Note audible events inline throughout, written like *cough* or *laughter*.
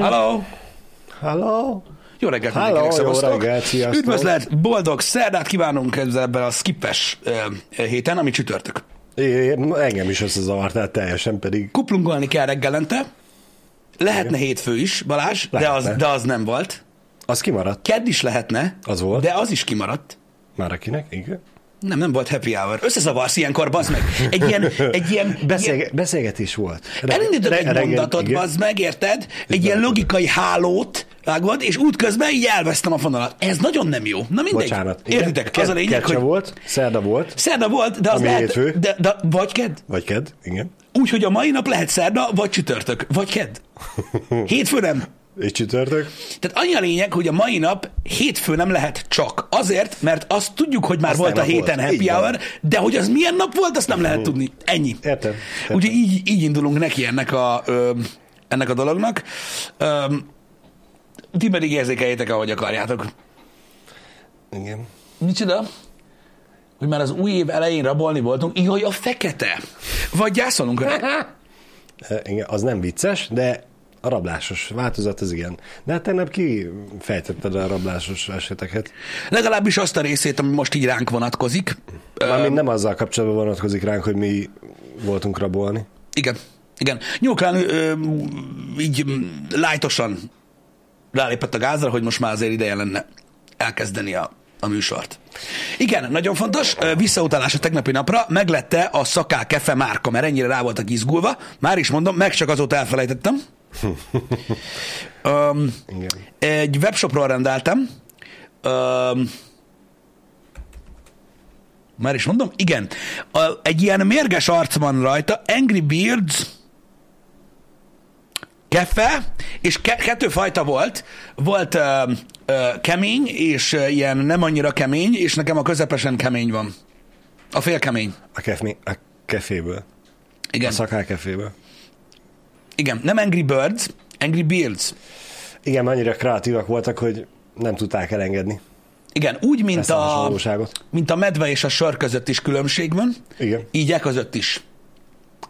Halló! Halló? Jó reggelt Halló, mindenkinek, szevasztok! reggelt, sziasztok! Üdvözlet, boldog szerdát kívánunk ezzel ebben a skippes ö, héten, ami csütörtök. É, engem is összezavartál teljesen, pedig Kuplungolni kell reggelente, lehetne hétfő is, Balázs, de az, de az nem volt. az kimaradt. Kedd is lehetne, Az volt. de az is kimaradt. Már akinek? Igen. Nem, nem volt happy hour. Összezavarsz ilyenkor, bazd meg. Egy ilyen, egy ilyen, ilyen Beszélge- beszélgetés volt. Re- elindítok re- egy reggel- mondatot, igen. bazd meg, érted? Egy ilyen logikai hálót, vágod, és útközben így elvesztem a fonalat. Ez nagyon nem jó. Na mindegy. Bocsánat. Értitek? Az a Ked- lényeg, hogy volt, szerda volt, szerda volt, de az lehet, hétfő. de, de, vagy kedd. vagy kedd, igen. Úgyhogy a mai nap lehet szerda, vagy csütörtök, vagy kedd. *laughs* Hétfő nem. És csütörtök. Tehát annyi a lényeg, hogy a mai nap hétfő nem lehet csak. Azért, mert azt tudjuk, hogy már Azt volt a héten volt. happy hour, de hogy az milyen nap volt, azt nem lehet tudni. Ennyi. Értem. Értem. Úgyhogy így, így indulunk neki ennek a, ö, ennek a dolognak. Ö, ti pedig érzékeljétek, ahogy akarjátok. Igen. Micsoda? Hogy már az új év elején rabolni voltunk? Jaj, a fekete! Vagy gyászolunk rá? *laughs* Igen. Az nem vicces, de a rablásos változat az igen. De hát tegnap ki fejtetted a rablásos eseteket. Legalábbis azt a részét, ami most így ránk vonatkozik. Mármint nem azzal kapcsolatban vonatkozik ránk, hogy mi voltunk rabolni. Igen, igen. Nyilván így mm, lájtosan rálépett a gázra, hogy most már azért ideje lenne elkezdeni a, a műsort. Igen, nagyon fontos, visszautalás a tegnapi napra, meglette a Szaká Kefe márka, mert ennyire rá voltak izgulva, már is mondom, meg csak azóta elfelejtettem. Um, Igen. egy webshopról rendeltem, um, már is mondom, igen. A, egy ilyen mérges arc van rajta, Angry Beards, kefe, és ke- kettő fajta volt. Volt ö, ö, kemény, és ö, ilyen nem annyira kemény, és nekem a közepesen kemény van. A fél kemény. A, kefni, a keféből. Igen. A szakál keféből. Igen. Nem Angry Birds, Angry Beards. Igen, annyira kreatívak voltak, hogy nem tudták elengedni Igen, úgy, mint ezt a a, mint a medve és a sör között is különbség van, Igen. így e között is.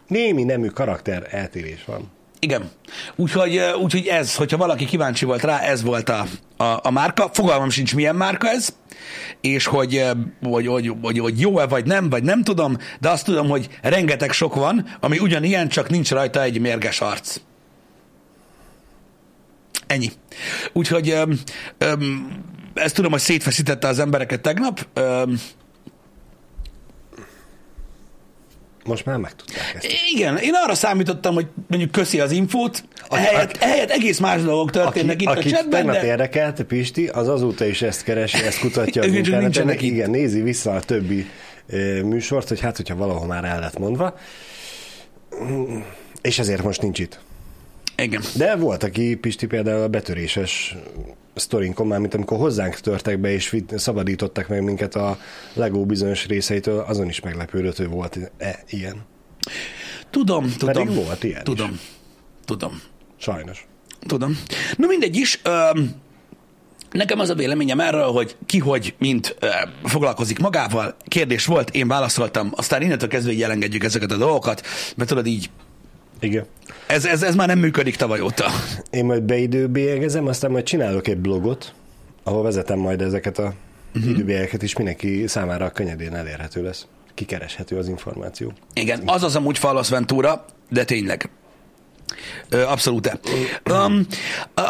Némi nemű karakter eltérés van. Igen. Úgyhogy, úgyhogy ez, hogyha valaki kíváncsi volt rá, ez volt a, a, a márka. Fogalmam sincs, milyen márka ez, és hogy, hogy, hogy, hogy, hogy jó-e vagy nem, vagy nem tudom, de azt tudom, hogy rengeteg sok van, ami ugyanilyen, csak nincs rajta egy mérges arc. Ennyi. Úgyhogy öm, öm, ezt tudom, hogy szétfeszítette az embereket tegnap. Öm, Most már megtudták ezt. igen, én arra számítottam, hogy mondjuk köszi az infót, ehelyett, ehelyett egész más dolgok történnek Aki, itt a akit chatben, tegnap de... érdekelte, Pisti, az azóta is ezt keresi, ezt kutatja *laughs* az interneten. itt. Igen, nézi vissza a többi ö, műsort, hogy hát, hogyha valahol már el lett mondva. És ezért most nincs itt. Igen. De volt, aki Pisti például a betöréses sztorinkon, már mint amikor hozzánk törtek be, és szabadítottak meg minket a Lego bizonyos részeitől, azon is meglepődött, hogy volt e, ilyen. Tudom, tudom. Pedig volt ilyen is. Tudom. Tudom. Sajnos. Tudom. Na mindegy is. Öm, nekem az a véleményem erről, hogy ki hogy mint ö, foglalkozik magával. Kérdés volt, én válaszoltam, aztán innentől kezdve így elengedjük ezeket a dolgokat, mert tudod így, Igen. ez, ez, ez már nem működik tavaly óta. Én majd beidőbélyegezem, aztán majd csinálok egy blogot, ahol vezetem majd ezeket a uh-huh. időbélyegeket, és mindenki számára könnyedén elérhető lesz. Kikereshető az információ. Igen, az az amúgy Falos Ventura, de tényleg. Abszolút. Um,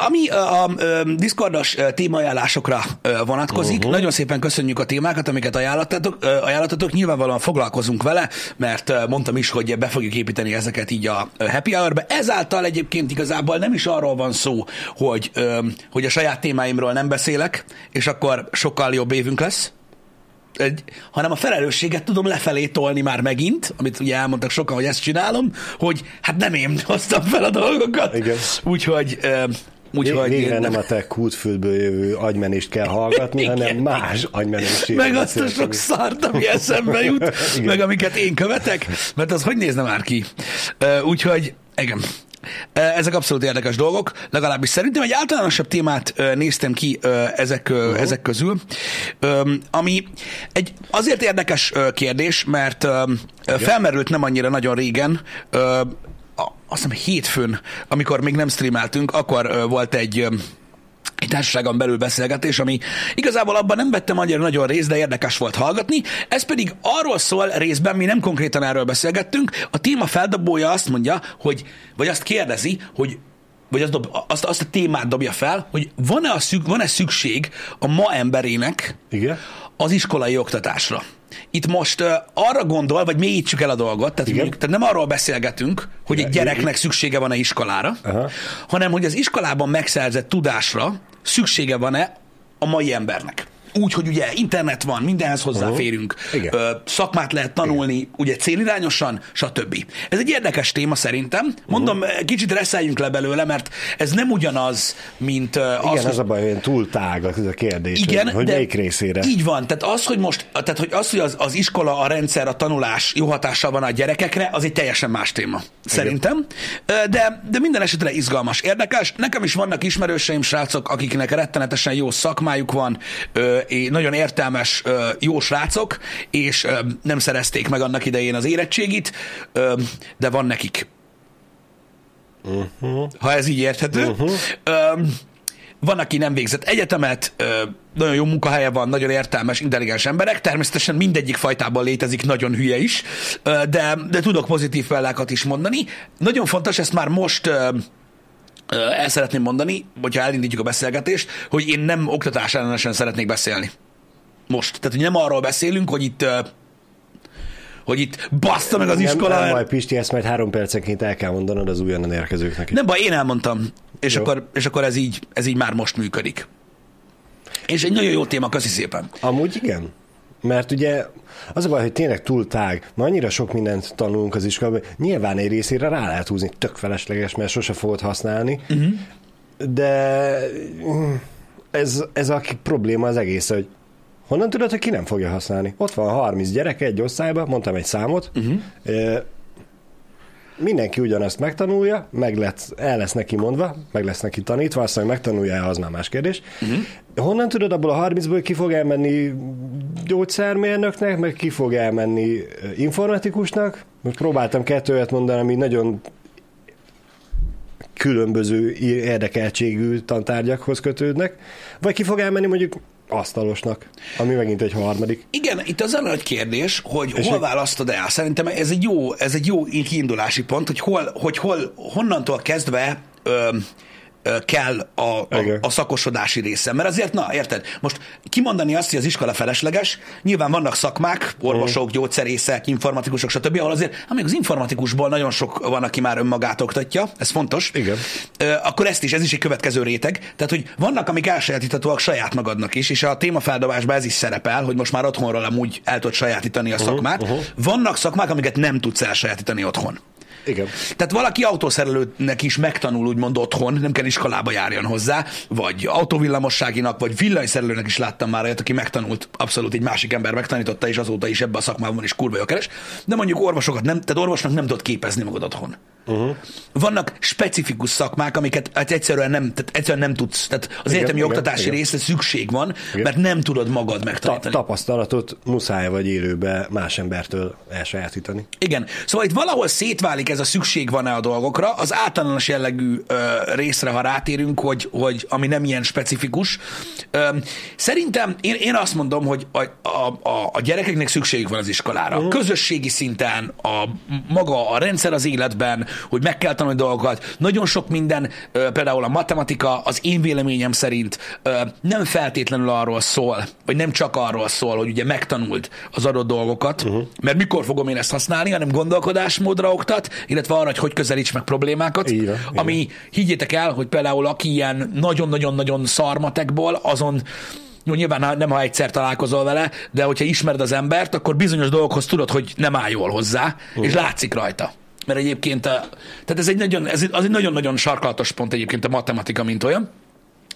ami a, a Discordos témaajánlásokra vonatkozik, uh-huh. nagyon szépen köszönjük a témákat, amiket ajánlottatok, ajánlottatok. Nyilvánvalóan foglalkozunk vele, mert mondtam is, hogy be fogjuk építeni ezeket így a happy hour-be. Ezáltal egyébként igazából nem is arról van szó, hogy, hogy a saját témáimról nem beszélek, és akkor sokkal jobb évünk lesz, egy, hanem a felelősséget tudom lefelé tolni már megint, amit ugye elmondtak sokan, hogy ezt csinálom, hogy hát nem én hoztam fel a dolgokat. Igen. Úgyhogy, úgyhogy Végre nem a te kútföldből jövő agymenést kell hallgatni, Igen. hanem más agymenést. meg azt a sok szart, ami eszembe jut, Igen. meg amiket én követek, mert az hogy nézne már ki? Úgyhogy, igen. Ö, Ezek abszolút érdekes dolgok, legalábbis szerintem egy általánosabb témát ö, néztem ki ö, ezek, uh-huh. ezek közül, ami egy azért érdekes kérdés, mert felmerült nem annyira nagyon régen, azt hiszem hétfőn, amikor még nem streameltünk, akkor volt egy egy társaságon belül beszélgetés, ami igazából abban nem vettem annyira nagyon részt, de érdekes volt hallgatni. Ez pedig arról szól részben, mi nem konkrétan erről beszélgettünk, a téma feldobója azt mondja, hogy, vagy azt kérdezi, hogy vagy azt, dob, azt, azt a témát dobja fel, hogy van-e, a szük, van-e szükség a ma emberének Igen? Az iskolai oktatásra. Itt most uh, arra gondol, vagy mélyítsük el a dolgot, tehát, mondjuk, tehát nem arról beszélgetünk, hogy egy gyereknek szüksége van-e iskolára, Aha. hanem hogy az iskolában megszerzett tudásra szüksége van-e a mai embernek. Úgy, hogy ugye internet van, mindenhez hozzáférünk, Igen. ö, szakmát lehet tanulni, Igen. ugye célirányosan, stb. Ez egy érdekes téma szerintem. Mondom, uh-huh. kicsit reszeljünk le belőle, mert ez nem ugyanaz, mint ö, az, Igen, hogy az a baj, hogy túl tág ez a kérdés, igen, hogy, hogy melyik részére. Így van, tehát az, hogy most, tehát hogy az, hogy az, az iskola, a rendszer, a tanulás jó hatással van a gyerekekre, az egy teljesen más téma, szerintem. Ö, De, de minden esetre izgalmas, érdekes. Nekem is vannak ismerőseim, srácok, akiknek rettenetesen jó szakmájuk van, nagyon értelmes, jó srácok, és nem szerezték meg annak idején az érettségit, de van nekik. Uh-huh. Ha ez így érthető. Uh-huh. Van, aki nem végzett egyetemet, nagyon jó munkahelye van, nagyon értelmes, intelligens emberek. Természetesen mindegyik fajtában létezik nagyon hülye is, de, de tudok pozitív példákat is mondani. Nagyon fontos, ezt már most el szeretném mondani, hogyha elindítjuk a beszélgetést, hogy én nem oktatás ellenesen szeretnék beszélni. Most. Tehát, hogy nem arról beszélünk, hogy itt hogy itt bassza meg az nem, iskola. nem baj, Pisti, ezt majd három percenként el kell mondanod az újonnan érkezőknek. is. Nem baj, én elmondtam, és Jó. akkor, és akkor ez, így, ez így már most működik. És egy nagyon jó téma, köszi szépen. Amúgy igen. Mert ugye az a baj, hogy tényleg túl tág, ma annyira sok mindent tanulunk az iskolában, nyilván egy részére rá lehet húzni, tök felesleges, mert sose fogod használni, uh-huh. de mm, ez, ez a probléma az egész, hogy honnan tudod, hogy ki nem fogja használni? Ott van 30 gyerek egy osztályban, mondtam egy számot, uh-huh. Mindenki ugyanazt megtanulja, meg lesz, el lesz neki mondva, meg lesz neki tanítva, aztán hogy megtanulja az már más kérdés. Uh-huh. Honnan tudod abból a 30-ból, hogy ki fog elmenni gyógyszermérnöknek, meg ki fog elmenni informatikusnak? Most próbáltam kettőt mondani, ami nagyon különböző érdekeltségű tantárgyakhoz kötődnek, vagy ki fog elmenni mondjuk asztalosnak, ami megint egy harmadik. Igen, itt az a nagy kérdés, hogy És hol egy- választod el. Szerintem ez egy jó, ez egy jó kiindulási pont, hogy hol, hogy hol honnantól kezdve ö, ö, kell a, a, a szakosodási része. Mert azért, na, érted, most kimondani azt, hogy az iskola felesleges, nyilván vannak szakmák, orvosok, gyógyszerészek, informatikusok, stb., ahol azért, amíg az informatikusból nagyon sok van, aki már önmagát oktatja, ez fontos. Igen. Akkor ezt is, ez is egy következő réteg. Tehát, hogy vannak, amik elsajátíthatóak saját magadnak is, és a témafeldobásban ez is szerepel, hogy most már otthonról amúgy el tudod sajátítani a szakmát. uh-huh. Vannak szakmák, amiket nem tudsz elsajátítani otthon. Igen. Tehát valaki autószerelőnek is megtanul úgymond otthon, nem kell iskolába járjon hozzá, vagy autóvillamosságinak, vagy villanyszerelőnek is láttam már olyat, aki megtanult, abszolút egy másik ember megtanította, és azóta is ebben a szakmában is kurva jó keres. De mondjuk orvosokat nem, tehát orvosnak nem tudod képezni magad otthon. Uh-huh. Vannak specifikus szakmák, amiket hát egyszerűen nem, tehát egyszerűen nem tudsz. Tehát az Igen, egyetemi igen, oktatási igen. része szükség van, Igen. mert nem tudod magad Ta- megtanítani. tapasztalatot muszáj vagy élőbe más embertől elsajátítani. Igen. Szóval itt valahol szétválik ez a szükség van-e a dolgokra. Az általános jellegű ö, részre, ha rátérünk, hogy, hogy ami nem ilyen specifikus. Ö, szerintem én, én azt mondom, hogy a, a, a, a gyerekeknek szükségük van az iskolára. Uh-huh. Közösségi szinten, a maga a rendszer az életben, hogy meg kell tanulni dolgokat. Nagyon sok minden, például a matematika, az én véleményem szerint nem feltétlenül arról szól, vagy nem csak arról szól, hogy ugye megtanult az adott dolgokat, uh-huh. mert mikor fogom én ezt használni, hanem gondolkodásmódra oktat, illetve arra, hogy hogy közelíts meg problémákat, van. ami higgyétek el, hogy például aki ilyen nagyon-nagyon-nagyon szarmatekból, azon jó, nyilván nem, ha egyszer találkozol vele, de hogyha ismered az embert, akkor bizonyos dolgokhoz tudod, hogy nem áll jól hozzá, uh. és látszik rajta. Mert egyébként, a, tehát ez egy nagyon, ez az egy nagyon-nagyon sarkalatos pont egyébként a matematika, mint olyan.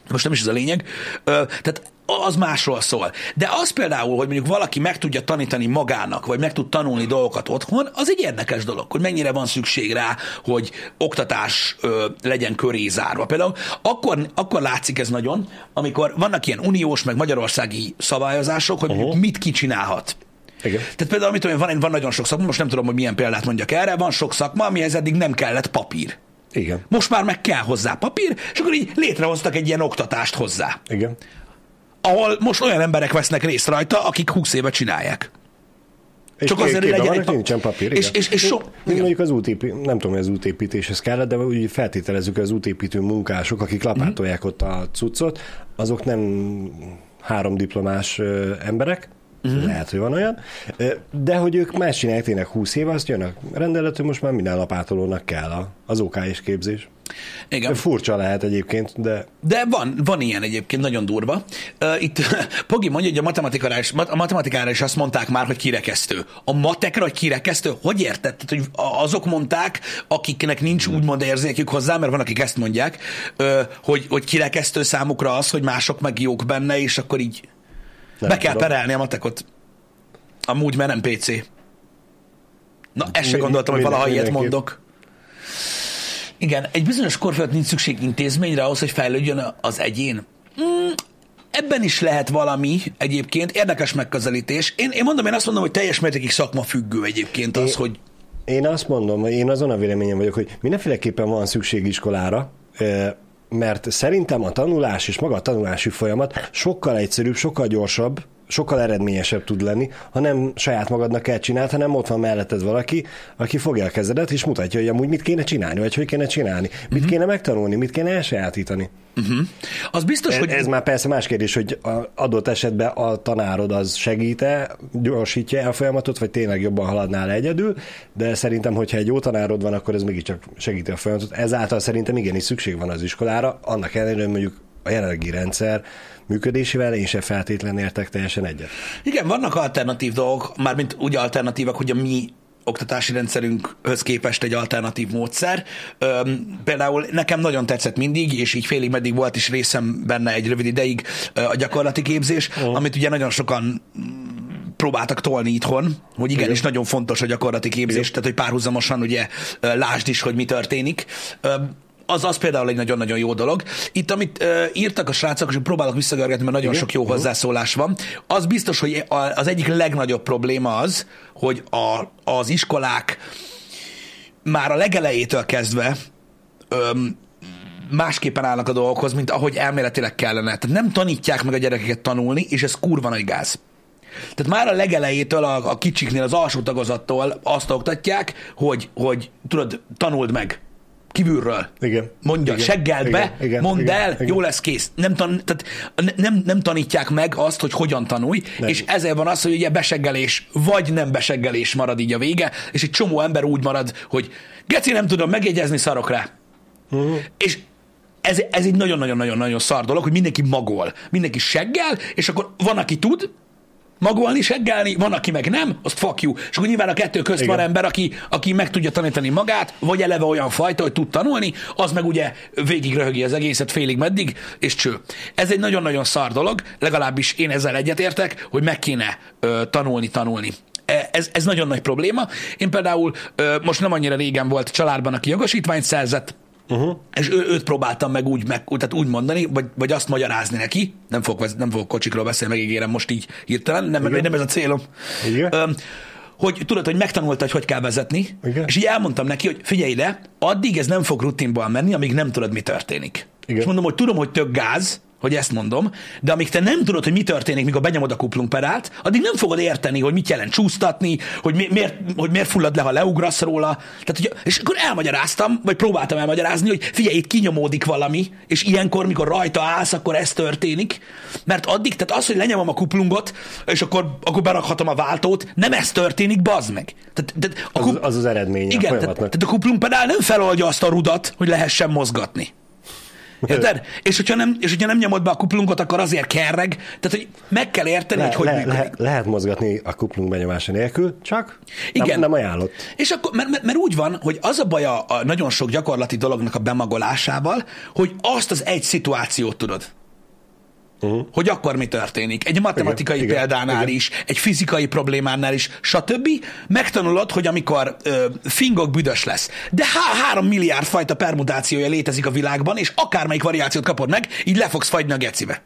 Most nem is ez a lényeg. Ö, tehát az másról szól. De az például, hogy mondjuk valaki meg tudja tanítani magának, vagy meg tud tanulni dolgokat otthon, az egy érdekes dolog, hogy mennyire van szükség rá, hogy oktatás ö, legyen köré zárva. Például akkor, akkor látszik ez nagyon, amikor vannak ilyen uniós, meg magyarországi szabályozások, hogy uh-huh. mit ki csinálhat. Igen. Tehát például, amit tudom, van, van nagyon sok szakma, most nem tudom, hogy milyen példát mondjak erre, van sok szakma, amihez eddig nem kellett papír. Igen. Most már meg kell hozzá papír, és akkor így létrehoztak egy ilyen oktatást hozzá, Igen. ahol most olyan emberek vesznek részt rajta, akik 20 éve csinálják. És Csak azért, hogy legyen van, egy pap- nincsen papír. és- igen. és- és so- Mi igen. mondjuk az útépí... nem tudom, hogy az útépítéshez kellett, de úgy feltételezzük, az útépítő munkások, akik lapátolják Mhm. ott a cuccot, azok nem három diplomás emberek, Mhm. lehet, hogy van olyan, de hogy ők más csinálják tényleg 20 éve, azt jön a rendelet, hogy most már minden lapátolónak kell a, az OK és képzés. Igen. Furcsa lehet egyébként, de De van, van ilyen egyébként, nagyon durva. Uh, itt *laughs* Pogi mondja, hogy a matematikára, is, a matematikára is azt mondták már, hogy kirekesztő. A matekra, hogy kirekesztő? Hogy érted? Tehát, hogy azok mondták, akiknek nincs úgymond érzékük hozzá, mert van, akik ezt mondják, uh, hogy, hogy kirekesztő számukra az, hogy mások meg jók benne, és akkor így nem be kell tudom. perelni a matekot. Amúgy, mert nem PC. Na, ezt se gondoltam, hogy valaha ilyet mondok. Igen, egy bizonyos kor fölött nincs szükség intézményre ahhoz, hogy fejlődjön az egyén. Mm, ebben is lehet valami egyébként, érdekes megközelítés. Én, én mondom, én azt mondom, hogy teljes mértékig szakma függő egyébként az, Én- hogy Én azt mondom, hogy én azon a véleményem vagyok, hogy mindenféleképpen van szükség iskolára, mert szerintem a tanulás és maga a tanulási folyamat sokkal egyszerűbb, sokkal gyorsabb, sokkal eredményesebb tud lenni, ha nem saját magadnak kell csinálni, hanem ott van melletted valaki, aki fogja a kezedet, és mutatja, hogy amúgy mit kéne csinálni, vagy hogy kéne csinálni, mit Mhm. kéne megtanulni, mit kéne elsajátítani. az biztos, Ez, hogy... ez már persze más kérdés, hogy adott esetben a tanárod az segít-e, gyorsítja a folyamatot, vagy tényleg jobban haladnál egyedül, de szerintem, hogyha egy jó tanárod van, akkor ez mégiscsak segíti a folyamatot. Ezáltal szerintem igenis szükség van az iskolára, annak ellenére, hogy mondjuk a jelenlegi rendszer működésével én sem feltétlenül értek teljesen egyet. Igen, vannak alternatív dolgok, mármint úgy alternatívak, hogy a mi oktatási rendszerünkhöz képest egy alternatív módszer. Öm, például nekem nagyon tetszett mindig, és így félig meddig volt is részem benne egy rövid ideig a gyakorlati képzés, uh. amit ugye nagyon sokan próbáltak tolni itthon, hogy igenis nagyon fontos a gyakorlati képzés, tehát hogy párhuzamosan ugye lásd is, hogy mi történik. Öm, az, az például egy nagyon-nagyon jó dolog. Itt, amit uh, írtak a srácok, és próbálok visszagörgetni, mert nagyon Igen. sok jó hozzászólás van, az biztos, hogy az egyik legnagyobb probléma az, hogy a, az iskolák már a legelejétől kezdve öm, másképpen állnak a dolgokhoz, mint ahogy elméletileg kellene. Tehát nem tanítják meg a gyerekeket tanulni, és ez kurva nagy gáz. Tehát már a legelejétől, a, a kicsiknél, az alsó tagozattól azt oktatják, hogy, hogy tudod, tanuld meg kívülről. Igen. Mondja, Igen. seggeld be, Igen. Igen. mondd Igen. el, Igen. jó lesz kész. Nem, tan, tehát ne- nem, nem tanítják meg azt, hogy hogyan tanulj, Nem. és ezért van az, hogy ugye beseggelés, vagy nem beseggelés marad így a vége, és egy csomó ember úgy marad, hogy geci, nem tudom megjegyezni, szarok rá. Uh-huh. És ez, ez egy nagyon-nagyon-nagyon-nagyon szar dolog, hogy mindenki magol, mindenki seggel, és akkor van, aki tud, magolni, seggelni, van, aki meg nem, azt fuck you. És akkor nyilván a kettő közt Igen. van ember, aki, aki meg tudja tanítani magát, vagy eleve olyan fajta, hogy tud tanulni, az meg ugye végig röhögi az egészet félig meddig, és cső. Ez egy nagyon-nagyon szar dolog, legalábbis én ezzel egyetértek, hogy meg kéne ö, tanulni, tanulni. E- Ez, ez nagyon nagy probléma. Én például ö, most nem annyira régen volt családban, aki jogosítványt szerzett, Uh-huh. És ő, őt próbáltam meg úgy, meg, tehát úgy mondani, vagy, vagy azt magyarázni neki, nem fogok, nem fogok kocsikról beszélni, megígérem most így hirtelen, nem, nem ez a célom. Igen. Öm, hogy tudod, hogy megtanulta, hogy hogy kell vezetni, Igen. és így elmondtam neki, hogy figyelj ide, addig ez nem fog rutinban menni, amíg nem tudod, mi történik. Igen. És mondom, hogy tudom, hogy tök gáz, hogy ezt mondom, de amíg te nem tudod, hogy mi történik, mikor benyomod a kuplungpedált, addig nem fogod érteni, hogy mit jelent csúsztatni, hogy, mi, miért, hogy miért fullad le, ha leugrasz róla. Tehát, hogy, és akkor elmagyaráztam, vagy próbáltam elmagyarázni, hogy figyelj, itt kinyomódik valami, és ilyenkor, mikor rajta állsz, akkor ez történik. Mert addig, tehát az, hogy lenyomom a kuplungot, és akkor, akkor berakhatom a váltót, nem ez történik, bazd meg. Tehát, tehát a Az, kup- az az eredmény a igen, tehát, tehát a kuplungpedál nem feloldja azt a rudat, hogy lehessen mozgatni. Érted? És hogyha, nem, és hogyha nem nyomod be a kuplungot, akkor azért kerreg. Tehát, hogy meg kell érteni, Le, hogy hogy le, működik. le, lehet mozgatni a kuplung benyomása nélkül, csak Igen. Nem, nem ajánlott. És akkor, mert, mert, mert úgy van, hogy az a baj a, a nagyon sok gyakorlati dolognak a bemagolásával, hogy azt az egy szituációt tudod. Uh-huh. Hogy akkor mi történik. Egy matematikai Igen, példánál igen. is, egy fizikai problémánál is, stb. Megtanulod, hogy amikor ö, fingok büdös lesz, de há- három milliárd fajta permutációja létezik a világban, és akármelyik variációt kapod meg, így le fogsz fagyni a gecibe.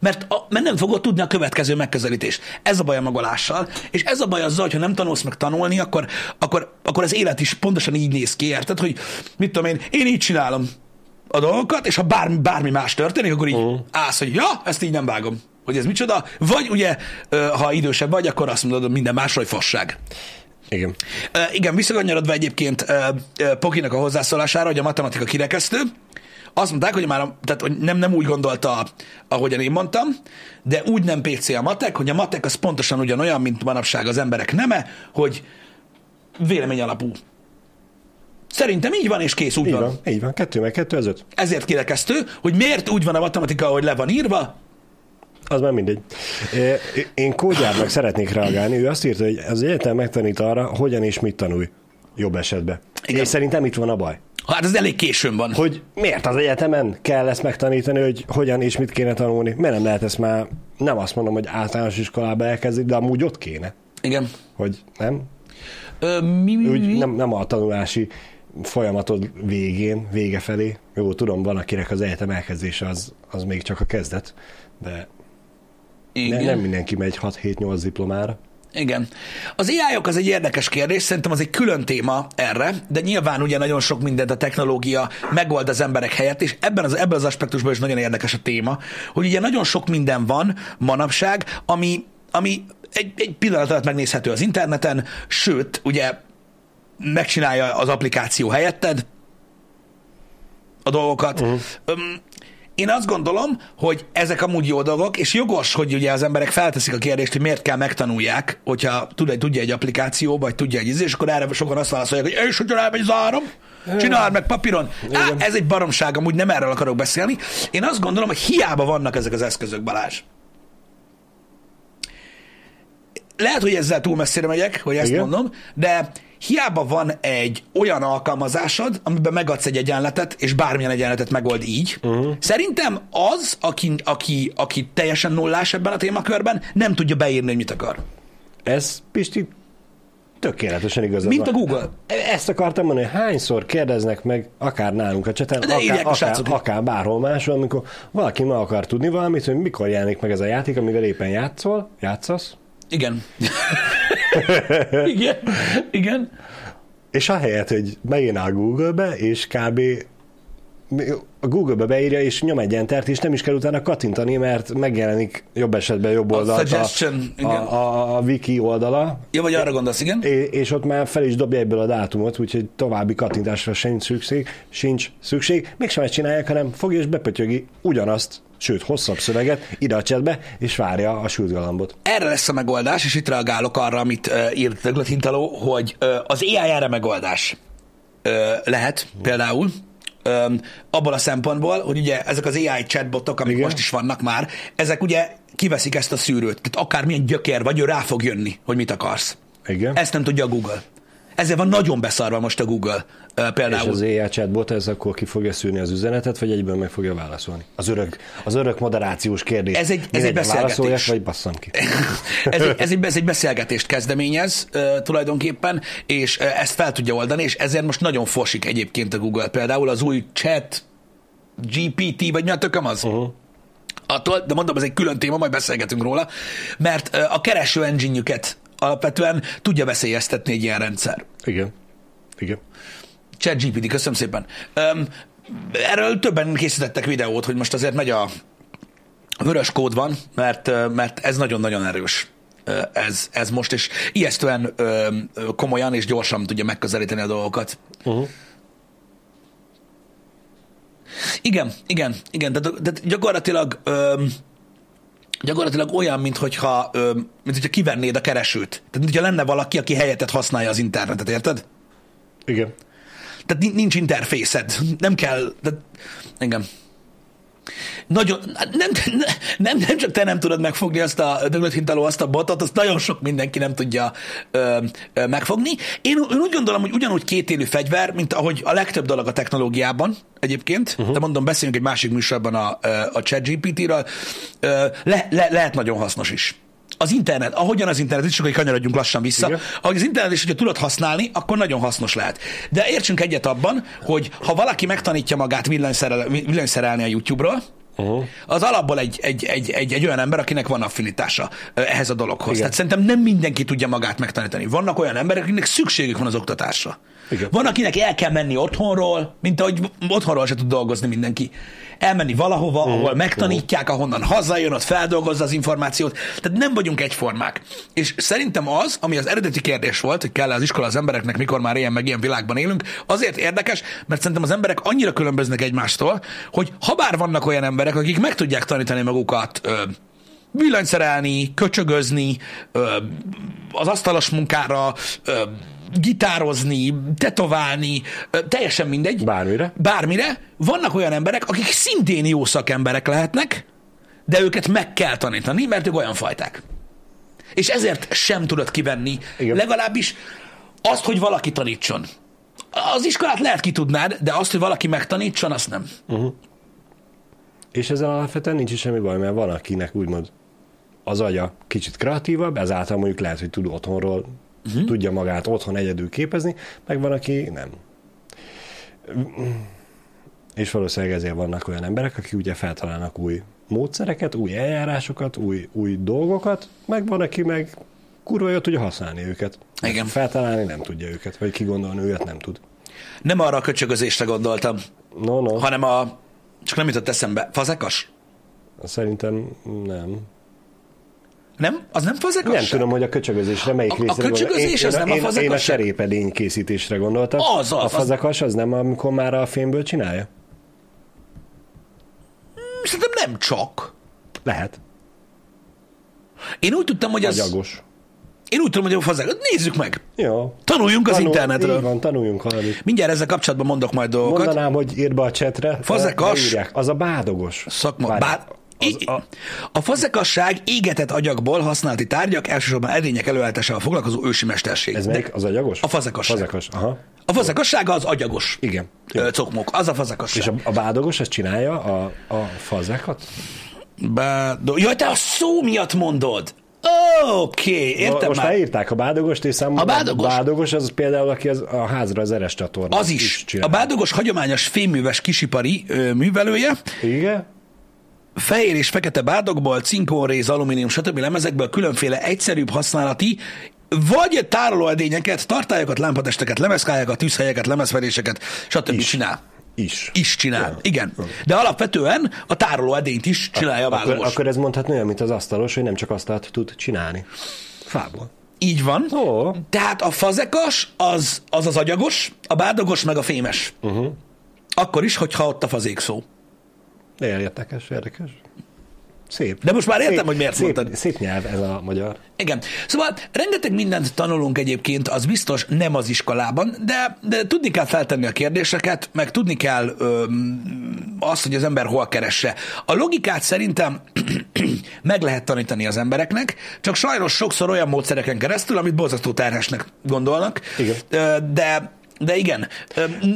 Mert, a, mert nem fogod tudni a következő megközelítés. Ez a baj a magolással, és ez a baj azzal, hogy ha nem tanulsz meg tanulni, akkor, akkor, akkor az élet is pontosan így néz ki, érted? Hogy mit tudom én, én így csinálom a dolgokat, és ha bármi, bármi más történik, akkor így uh-huh. állsz, hogy ja, ezt így nem vágom. Hogy ez micsoda. Vagy ugye, ha idősebb vagy, akkor azt mondod, hogy minden másról, hogy fasság. Igen. Uh, igen, visszakanyarodva egyébként uh, uh, Pokinak a hozzászólására, hogy a matematika kirekesztő, azt mondták, hogy már tehát, hogy nem, nem úgy gondolta, ahogyan én mondtam, de úgy nem PC a matek, hogy a matek az pontosan ugyanolyan, mint manapság az emberek neme, hogy vélemény alapú. Szerintem így van, és kész, úgy Így van. van, így van. Kettő meg kettő, az öt. Ezért kirekesztő, hogy miért úgy van a matematika, ahogy le van írva, Az már mindegy. Én kódjárnak szeretnék reagálni. Ő azt írta, hogy az egyetem megtanít arra, hogyan és mit tanulj. Jobb esetben. Igen. És szerintem itt van a baj. hát ez elég későn van. Hogy miért az egyetemen kell ezt megtanítani, hogy hogyan és mit kéne tanulni? Miért nem lehet ezt már, nem azt mondom, hogy általános iskolába elkezdeni, de amúgy ott kéne. Igen. Hogy nem? Ö, mi, mi, Úgy mi? nem, nem a tanulási folyamatod végén, vége felé. Jó, tudom, van akinek az egyetem elkezdése az, az még csak a kezdet, de Igen. ne, nem mindenki megy 6-7-8 diplomára. Igen. Az ai -ok az egy érdekes kérdés, szerintem az egy külön téma erre, de nyilván ugye nagyon sok mindent a technológia megold az emberek helyett, és ebben az, ebben az aspektusban is nagyon érdekes a téma, hogy ugye nagyon sok minden van manapság, ami, ami egy, egy pillanat alatt megnézhető az interneten, sőt, ugye megcsinálja az applikáció helyetted a dolgokat. Uh-huh. Én azt gondolom, hogy ezek amúgy jó dolgok, és jogos, hogy ugye az emberek felteszik a kérdést, hogy miért kell megtanulják, hogyha tud, tudja egy applikáció, vagy tudja egy ízés, és akkor erre sokan azt válaszolják, hogy és hogyha elmegy az áram, csináld meg papíron. Á, ez egy baromság, amúgy nem erről akarok beszélni. Én azt gondolom, hogy hiába vannak ezek az eszközök, Balázs. Lehet, hogy ezzel túl messzire megyek, hogy ezt Igen. mondom, de hiába van egy olyan alkalmazásod, amiben megadsz egy egyenletet, és bármilyen egyenletet megold így, uh-huh. szerintem az, aki, aki, aki teljesen nullás ebben a témakörben, nem tudja beírni, hogy mit akar. Ez, Pisti, tökéletesen igazad Mint a Google. Ezt akartam mondani, hogy hányszor kérdeznek meg, akár nálunk a cseten, De akár, akár, srácok. akár bárhol máshol, amikor valaki meg akar tudni valamit, hogy mikor jelenik meg ez a játék, amivel éppen játszol, játszasz, Igen. *laughs* *laughs* Igen. Igen. és ahelyett, hogy beírná a Google-be, és kb. a Google-be beírja, és nyom egy entert, és nem is kell utána kattintani, mert megjelenik jobb esetben jobb A oldalt a, igen. a, a, a wiki oldala, Ja, vagy arra gondolsz, igen? É- és ott már fel is dobja egyből a dátumot, úgyhogy további kattintásra sincs szükség, sincs szükség. Mégsem ezt csinálják, hanem fogja és bepötyögi ugyanazt, sőt, hosszabb szöveget ide a csetbe, és várja a sült galambot. Erre lesz a megoldás, és itt reagálok arra, amit uh, írt Döglött Hintaló, hogy uh, az AI erre megoldás uh, lehet például, um, abból a szempontból, hogy ugye ezek az AI chatbotok, amik Igen. most is vannak már, ezek ugye kiveszik ezt a szűrőt. Tehát akármilyen gyökér vagy, ő rá fog jönni, hogy mit akarsz. Igen. Ezt nem tudja a Google. Ezért van nagyon beszarva most a Google uh, és például. az AI chatbot ez akkor ki fogja szűrni az üzenetet, vagy egyből meg fogja válaszolni? Az örök, az örök moderációs kérdés. Ez egy- ez egy beszélgetés. Vagy basszam ki. *laughs* ez, egy, ez, egy, ez egy beszélgetést kezdeményez uh, tulajdonképpen, és uh, ezt fel tudja oldani, és ezért most nagyon fosik egyébként a Google. Például az új chat GPT, vagy mi a tököm az? Uh-huh. Attól, de mondom, ez egy külön téma, majd beszélgetünk róla, mert a kereső engine alapvetően tudja veszélyeztetni egy ilyen rendszer. Igen. Igen. ChatGPT, köszönöm szépen. Um, erről többen készítettek videót, hogy most azért megy a vörös kód van, mert, mert ez nagyon-nagyon erős. Ez, ez most, és ijesztően komolyan és gyorsan tudja megközelíteni a dolgokat. Uh-huh. Igen, igen, igen, tehát, tehát gyakorlatilag ö, gyakorlatilag olyan, mintha, mint hogyha kivennéd a keresőt. Tehát, mint hogyha lenne valaki, aki helyettet használja az internetet, érted? Igen. Tehát ni- nincs interfészed. Nem kell. Tehát, engem. Nagyon, nem, nem, nem csak te nem tudod megfogni azt a döglött hintaló, azt a botot, azt nagyon sok mindenki nem tudja ö, ö, megfogni. Én, én úgy gondolom, hogy ugyanúgy kétélű fegyver, mint ahogy a legtöbb dolog a technológiában egyébként, uh-huh. de mondom, beszéljünk egy másik műsorban a, a ChatGPT-ről, le, le, lehet nagyon hasznos is. Az internet, ahogyan az internet, itt csak hogy kanyarodjunk lassan vissza, Igen. ahogy az internet is, hogyha tudod használni, akkor nagyon hasznos lehet. De értsünk egyet abban, hogy ha valaki megtanítja magát villanyszerel, villanyszerelni a YouTube-ról, Uh-huh. Az alapból egy, egy, egy, egy, egy olyan ember, akinek van affinitása ehhez a dologhoz. Igen. Tehát szerintem nem mindenki tudja magát megtanítani. Vannak olyan emberek, akiknek szükségük van az oktatásra. Igen. Van, akinek el kell menni otthonról, mint ahogy otthonról se tud dolgozni mindenki. Elmenni valahova, uh-huh. ahol megtanítják, ahonnan hazajön, ott feldolgozza az információt. Tehát nem vagyunk egyformák. És szerintem az, ami az eredeti kérdés volt, hogy kell az iskola az embereknek, mikor már ilyen meg ilyen világban élünk, azért érdekes, mert szerintem az emberek annyira különböznek egymástól, hogy ha bár vannak olyan emberek, akik meg tudják tanítani magukat ö, villanyszerelni, köcsögözni, ö, az asztalos munkára, ö, gitározni, tetoválni, teljesen mindegy. Bármire. Bármire. Vannak olyan emberek, akik szintén jó szakemberek lehetnek, de őket meg kell tanítani, mert ők olyan fajták. És ezért sem tudod kivenni Igen. legalábbis azt, hogy valaki tanítson. Az iskolát lehet ki tudnád, de azt, hogy valaki megtanítson, azt nem. És ezzel alapvetően nincs is semmi baj, mert van, akinek úgymond az agya kicsit kreatívabb, ezáltal mondjuk lehet, hogy tud otthonról, uh-huh. tudja magát otthon egyedül képezni, meg van, aki nem. És valószínűleg ezért vannak olyan emberek, akik ugye feltalálnak új módszereket, új eljárásokat, új, új dolgokat, meg van, aki meg kurva jól tudja használni őket. Igen. Feltalálni nem tudja őket, vagy kigondolni őket nem tud. Nem arra a köcsögözésre gondoltam, No, no, hanem a... Csak nem jutott eszembe. Fazekas? szerintem nem. Nem? Az nem fazekas? Nem tudom, hogy a köcsögözésre melyik A- a részre gondol- köcsögözés én, az én, nem a én, Én a fazekasság? serépedény készítésre gondoltam. Az, az, A az. fazekas az nem, amikor már a fémből csinálja? Szerintem nem csak. Lehet. Én úgy tudtam, hogy az... Agyagos. Én úgy tudom, hogy a fazekas. Nézzük meg. Jó. Tanuljunk az Tanul- internetről. Így van, tanuljunk valamit. Mindjárt ezzel kapcsolatban mondok majd dolgokat. Mondanám, hogy írd be a csetre. Fazekas. Az a bádogos. Szakma. Bár, az, a, a fazekasság égetett agyagból használati tárgyak, elsősorban edények előállításával foglalkozó ősi mesterség. ez melyik? Az agyagos? A fazekasság. Fazekas, aha. A fazekassága az agyagos. Igen. Ö, Cokmok. Az a fazekasság. És a, a bádogos, az csinálja a, a fazekat? Bádo... Jaj, te a szó miatt mondod! Oké, okay, értem Most már. leírták a bádogost, és számomra A bádogos? a bádogos az például, aki az, a házra az eres csatorna. Az is. A csinál. bádogos hagyományos fémműves kisipari ö, művelője, Igen? Fehér és fekete bádogból, cinkóréz, alumínium, stb. lemezekből különféle egyszerűbb használati vagy tárolóedényeket, tartályokat, lámpatesteket, lemezkályákat, tűzhelyeket, lemezveréseket, stb. Is. csinál. Is. Is csinál. Ja. Igen. De alapvetően a tárolóedényt is csinálja a Akkor, akkor ez mondhatni olyan, mint az asztalos, hogy nem csak asztalt tud csinálni. Fából. Így van. Ó. Tehát a fazekas az az, az agyagos, a bádogos meg a fémes. Uh-huh. Akkor is, hogyha ott a fazék szó. Érdekes, érdekes. Szép. De most már értem, szép, hogy miért szép, mondtad. Szép nyelv ez a magyar. Igen. Szóval rengeteg mindent tanulunk egyébként, az biztos nem az iskolában, de, de tudni kell feltenni a kérdéseket, meg tudni kell azt, hogy az ember hol keresse. A logikát szerintem *clears throat* meg lehet tanítani az embereknek, csak sajnos sokszor olyan módszereken keresztül, amit borzasztó terhesnek gondolnak. Igen. Ö, De de igen,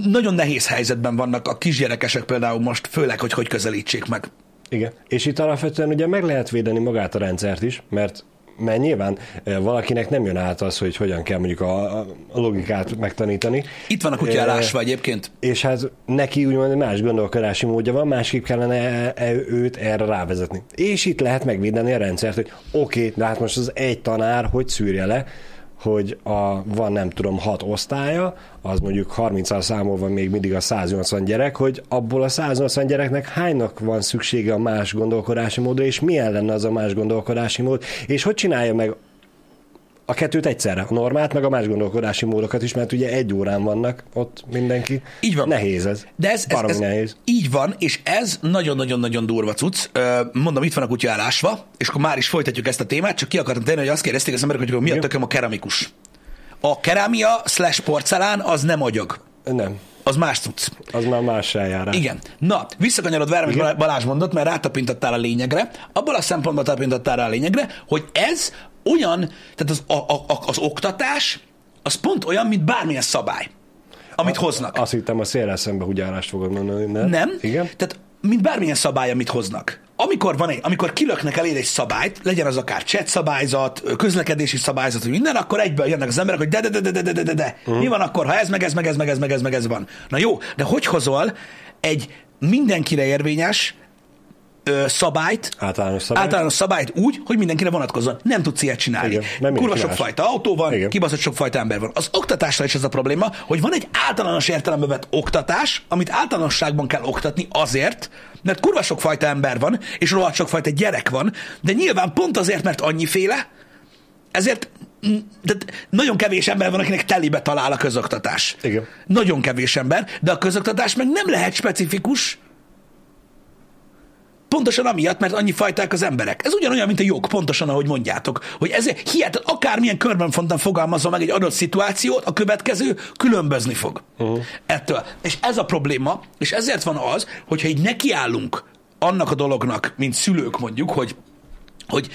nagyon nehéz helyzetben vannak a kisgyerekesek például most, főleg, hogy hogy közelítsék meg. Igen. És itt alapvetően ugye meg lehet védeni magát a rendszert is, mert mert nyilván valakinek nem jön át az, hogy hogyan kell mondjuk a, a logikát megtanítani. Itt van a kutya elásva egyébként. És hát neki úgymond más gondolkodási módja van, másképp kellene e- e- őt erre rávezetni. És itt lehet megvédeni a rendszert, hogy oké, okay, de hát most az egy tanár hogy szűrje le, hogy a, van nem tudom hat osztálya, az mondjuk 30-al számolva még mindig a 180 gyerek, hogy abból a 180 gyereknek hánynak van szüksége a más gondolkodási módra, és milyen lenne az a más gondolkodási mód, és hogy csinálja meg a kettőt egyszerre, a normát, meg a más gondolkodási módokat is, mert ugye egy órán vannak ott mindenki. Így van. Nehéz ez. De ez, ez, ez nehéz. így van, és ez nagyon-nagyon-nagyon durva cucc. Mondom, itt van a kutya elásva, és akkor már is folytatjuk ezt a témát, csak ki akartam tenni, hogy azt kérdezték az emberek, hogy mi a tököm a keramikus. A kerámia slash porcelán az nem agyag. Nem, Az más cucc. az már más eljárás. Igen. Na, visszakanyarodva erre, amit. Balázs mondott, mert rátapintottál a lényegre, abból a szempontból tapintottál rá a lényegre, hogy ez olyan, tehát az, a, a, az oktatás, az pont olyan, mint bármilyen szabály, amit a, hoznak. Azt hittem, a szélrel szembe húgyárást fogod mondani. Nem? nem. Igen? Tehát mint bármilyen szabály, amit hoznak. Amikor, van egy, amikor kilöknek elér egy szabályt, legyen az akár chat szabályzat, közlekedési szabályzat, vagy minden, akkor egyből jönnek az emberek, hogy de, de, de, de, de, de, de, de. Uh-huh. Mi van akkor, ha ez, meg ez, meg ez, meg ez, meg ez, meg ez van? Na jó, de hogy hozol egy mindenkire érvényes, ö, szabályt, Általános szabály. általános szabályt úgy, hogy mindenkire vonatkozzon. Nem tudsz ilyet csinálni. Igen, Kurva sok fajta autó van, Igen. kibaszott sok fajta ember van. Az oktatásra is ez a probléma, hogy van egy általános értelembe vett oktatás, amit általánosságban kell oktatni azért, mert kurva sok fajta ember van, és rohadt sok fajta gyerek van, de nyilván pont azért, mert annyiféle, ezért mm, tehát nagyon kevés ember van, akinek telibe talál a közoktatás. Igen. Nagyon kevés ember, de a közoktatás meg nem lehet specifikus, Pontosan amiatt, mert annyi fajták az emberek. Ez ugyanolyan, mint a jog, pontosan ahogy mondjátok, hogy ezért hihetetlen, akármilyen körben fontan fogalmazza meg egy adott szituációt, a következő különbözni fog uh-huh. ettől. És ez a probléma, és ezért van az, hogyha így nekiállunk annak a dolognak, mint szülők mondjuk, hogy hogy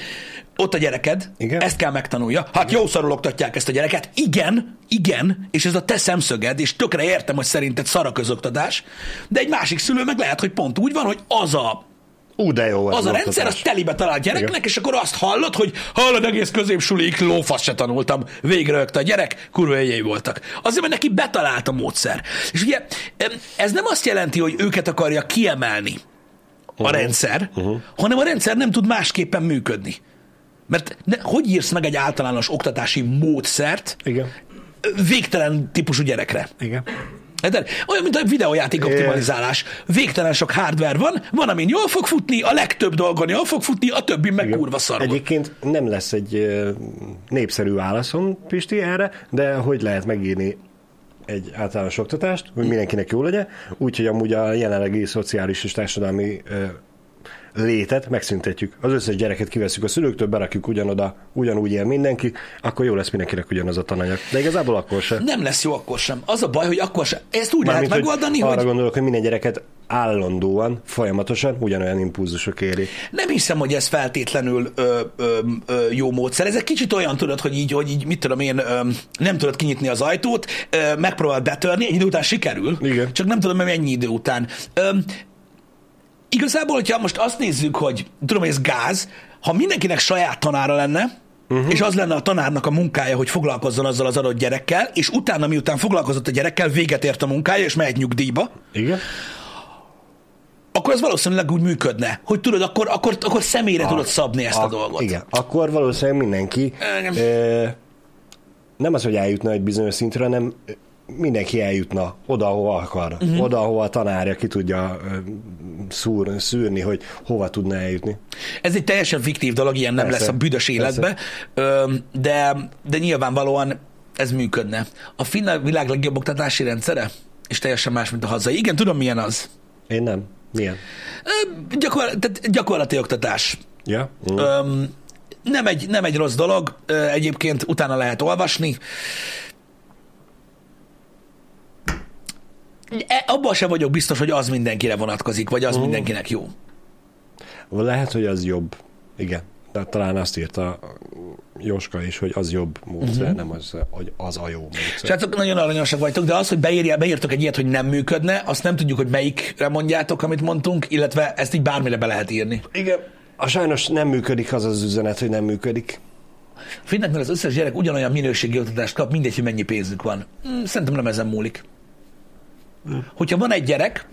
ott a gyereked, Igen. ezt kell megtanulja. Hát jó szarul oktatják ezt a gyereket. Igen, igen, és ez a te szemszöged, és tökre értem, hogy szerinted szar a közoktatás, de egy másik szülő meg lehet, hogy pont úgy van, hogy az a Ú, de jó az a oktatás. rendszer, az telibe talál gyereknek, Igen. és akkor azt hallod, hogy hallod, egész középsulig lófasz se tanultam, végre a gyerek, kurva éjjel voltak. Azért, mert neki betalált a módszer. És ugye ez nem azt jelenti, hogy őket akarja kiemelni a rendszer, hanem a rendszer nem tud másképpen működni. Mert ne, hogy írsz meg egy általános oktatási módszert Igen. végtelen típusú gyerekre? Igen. Érted? Olyan, mint a videójáték optimalizálás. Végtelen sok hardware van, van, amin jól fog futni, a legtöbb dolgon jól fog futni, a többi meg Igen. kurva szarul. Egyébként nem lesz egy népszerű válaszom, Pisti, erre, de hogy lehet megírni egy általános oktatást, hogy mindenkinek jó legyen, úgyhogy amúgy a jelenlegi szociális és társadalmi létet megszüntetjük. Az összes gyereket kiveszünk a szülőktől, berakjuk ugyanoda, ugyanúgy él mindenki, akkor jó lesz mindenkinek ugyanaz a tananyag. De igazából akkor sem. Nem lesz jó akkor sem. Az a baj, hogy akkor sem. Ezt úgy Mármint, lehet megoldani, hogy arra hogy gondolok, hogy minden gyereket állandóan, folyamatosan ugyanolyan impulzusok éri. nem hiszem, hogy ez feltétlenül ö, ö, ö, jó módszer. Ez egy kicsit olyan, tudod, hogy így, hogy így mit tudom én, ö, nem tudod kinyitni az ajtót, ö, megpróbál betörni, egy idő után sikerül, Igen. csak nem tudom, hogy mennyi idő után. Ö, igazából, hogyha most azt nézzük, hogy tudom, hogy ez gáz, ha mindenkinek saját tanára lenne, Uh-huh. És az lenne a tanárnak a munkája, hogy foglalkozzon azzal az adott gyerekkel, és utána, miután foglalkozott a gyerekkel, véget ért a munkája, és megy nyugdíjba, Igen? akkor ez valószínűleg úgy működne, hogy tudod, akkor, akkor, akkor személyre A- tudod szabni ezt a, a dolgot. Igen, akkor valószínűleg mindenki Igen. ö, nem az, hogy eljutna egy bizonyos szintre, hanem mindenki eljutna oda, ahova akar. Uh-huh. Oda, ahova a tanárja ki tudja szúr, szűrni, hogy hova tudna eljutni. Ez egy teljesen fiktív dolog, ilyen nem Persze, lesz a büdös életbe, de, de nyilvánvalóan ez működne. A finn a világ legjobb oktatási rendszere, és teljesen más, mint a hazai. Igen, tudom, milyen az. Én nem. Milyen? Ö, Gyakor, tehát gyakorlati oktatás. Ja? Mm. Öm, nem, egy, nem egy rossz dolog, egyébként utána lehet olvasni. E, abban sem vagyok biztos, hogy az mindenkire vonatkozik, vagy az Mhm. mindenkinek jó. Lehet, hogy az jobb. Igen. De talán azt írta Jóska is, hogy az jobb módszer, uh-huh. nem az, hogy az a jó módszer. Srácok, nagyon aranyosak vagytok, de az, hogy beírja, beírtok egy ilyet, hogy nem működne, azt nem tudjuk, hogy melyikre mondjátok, amit mondtunk, illetve ezt így bármire be lehet írni. Igen. A sajnos nem működik az az üzenet, hogy nem működik. Finneknél az összes gyerek ugyanolyan minőségi oktatást kap, mindegy, hogy mennyi pénzük van. Hm, Szerintem nem ezen múlik. Hogyha van egy gyerek,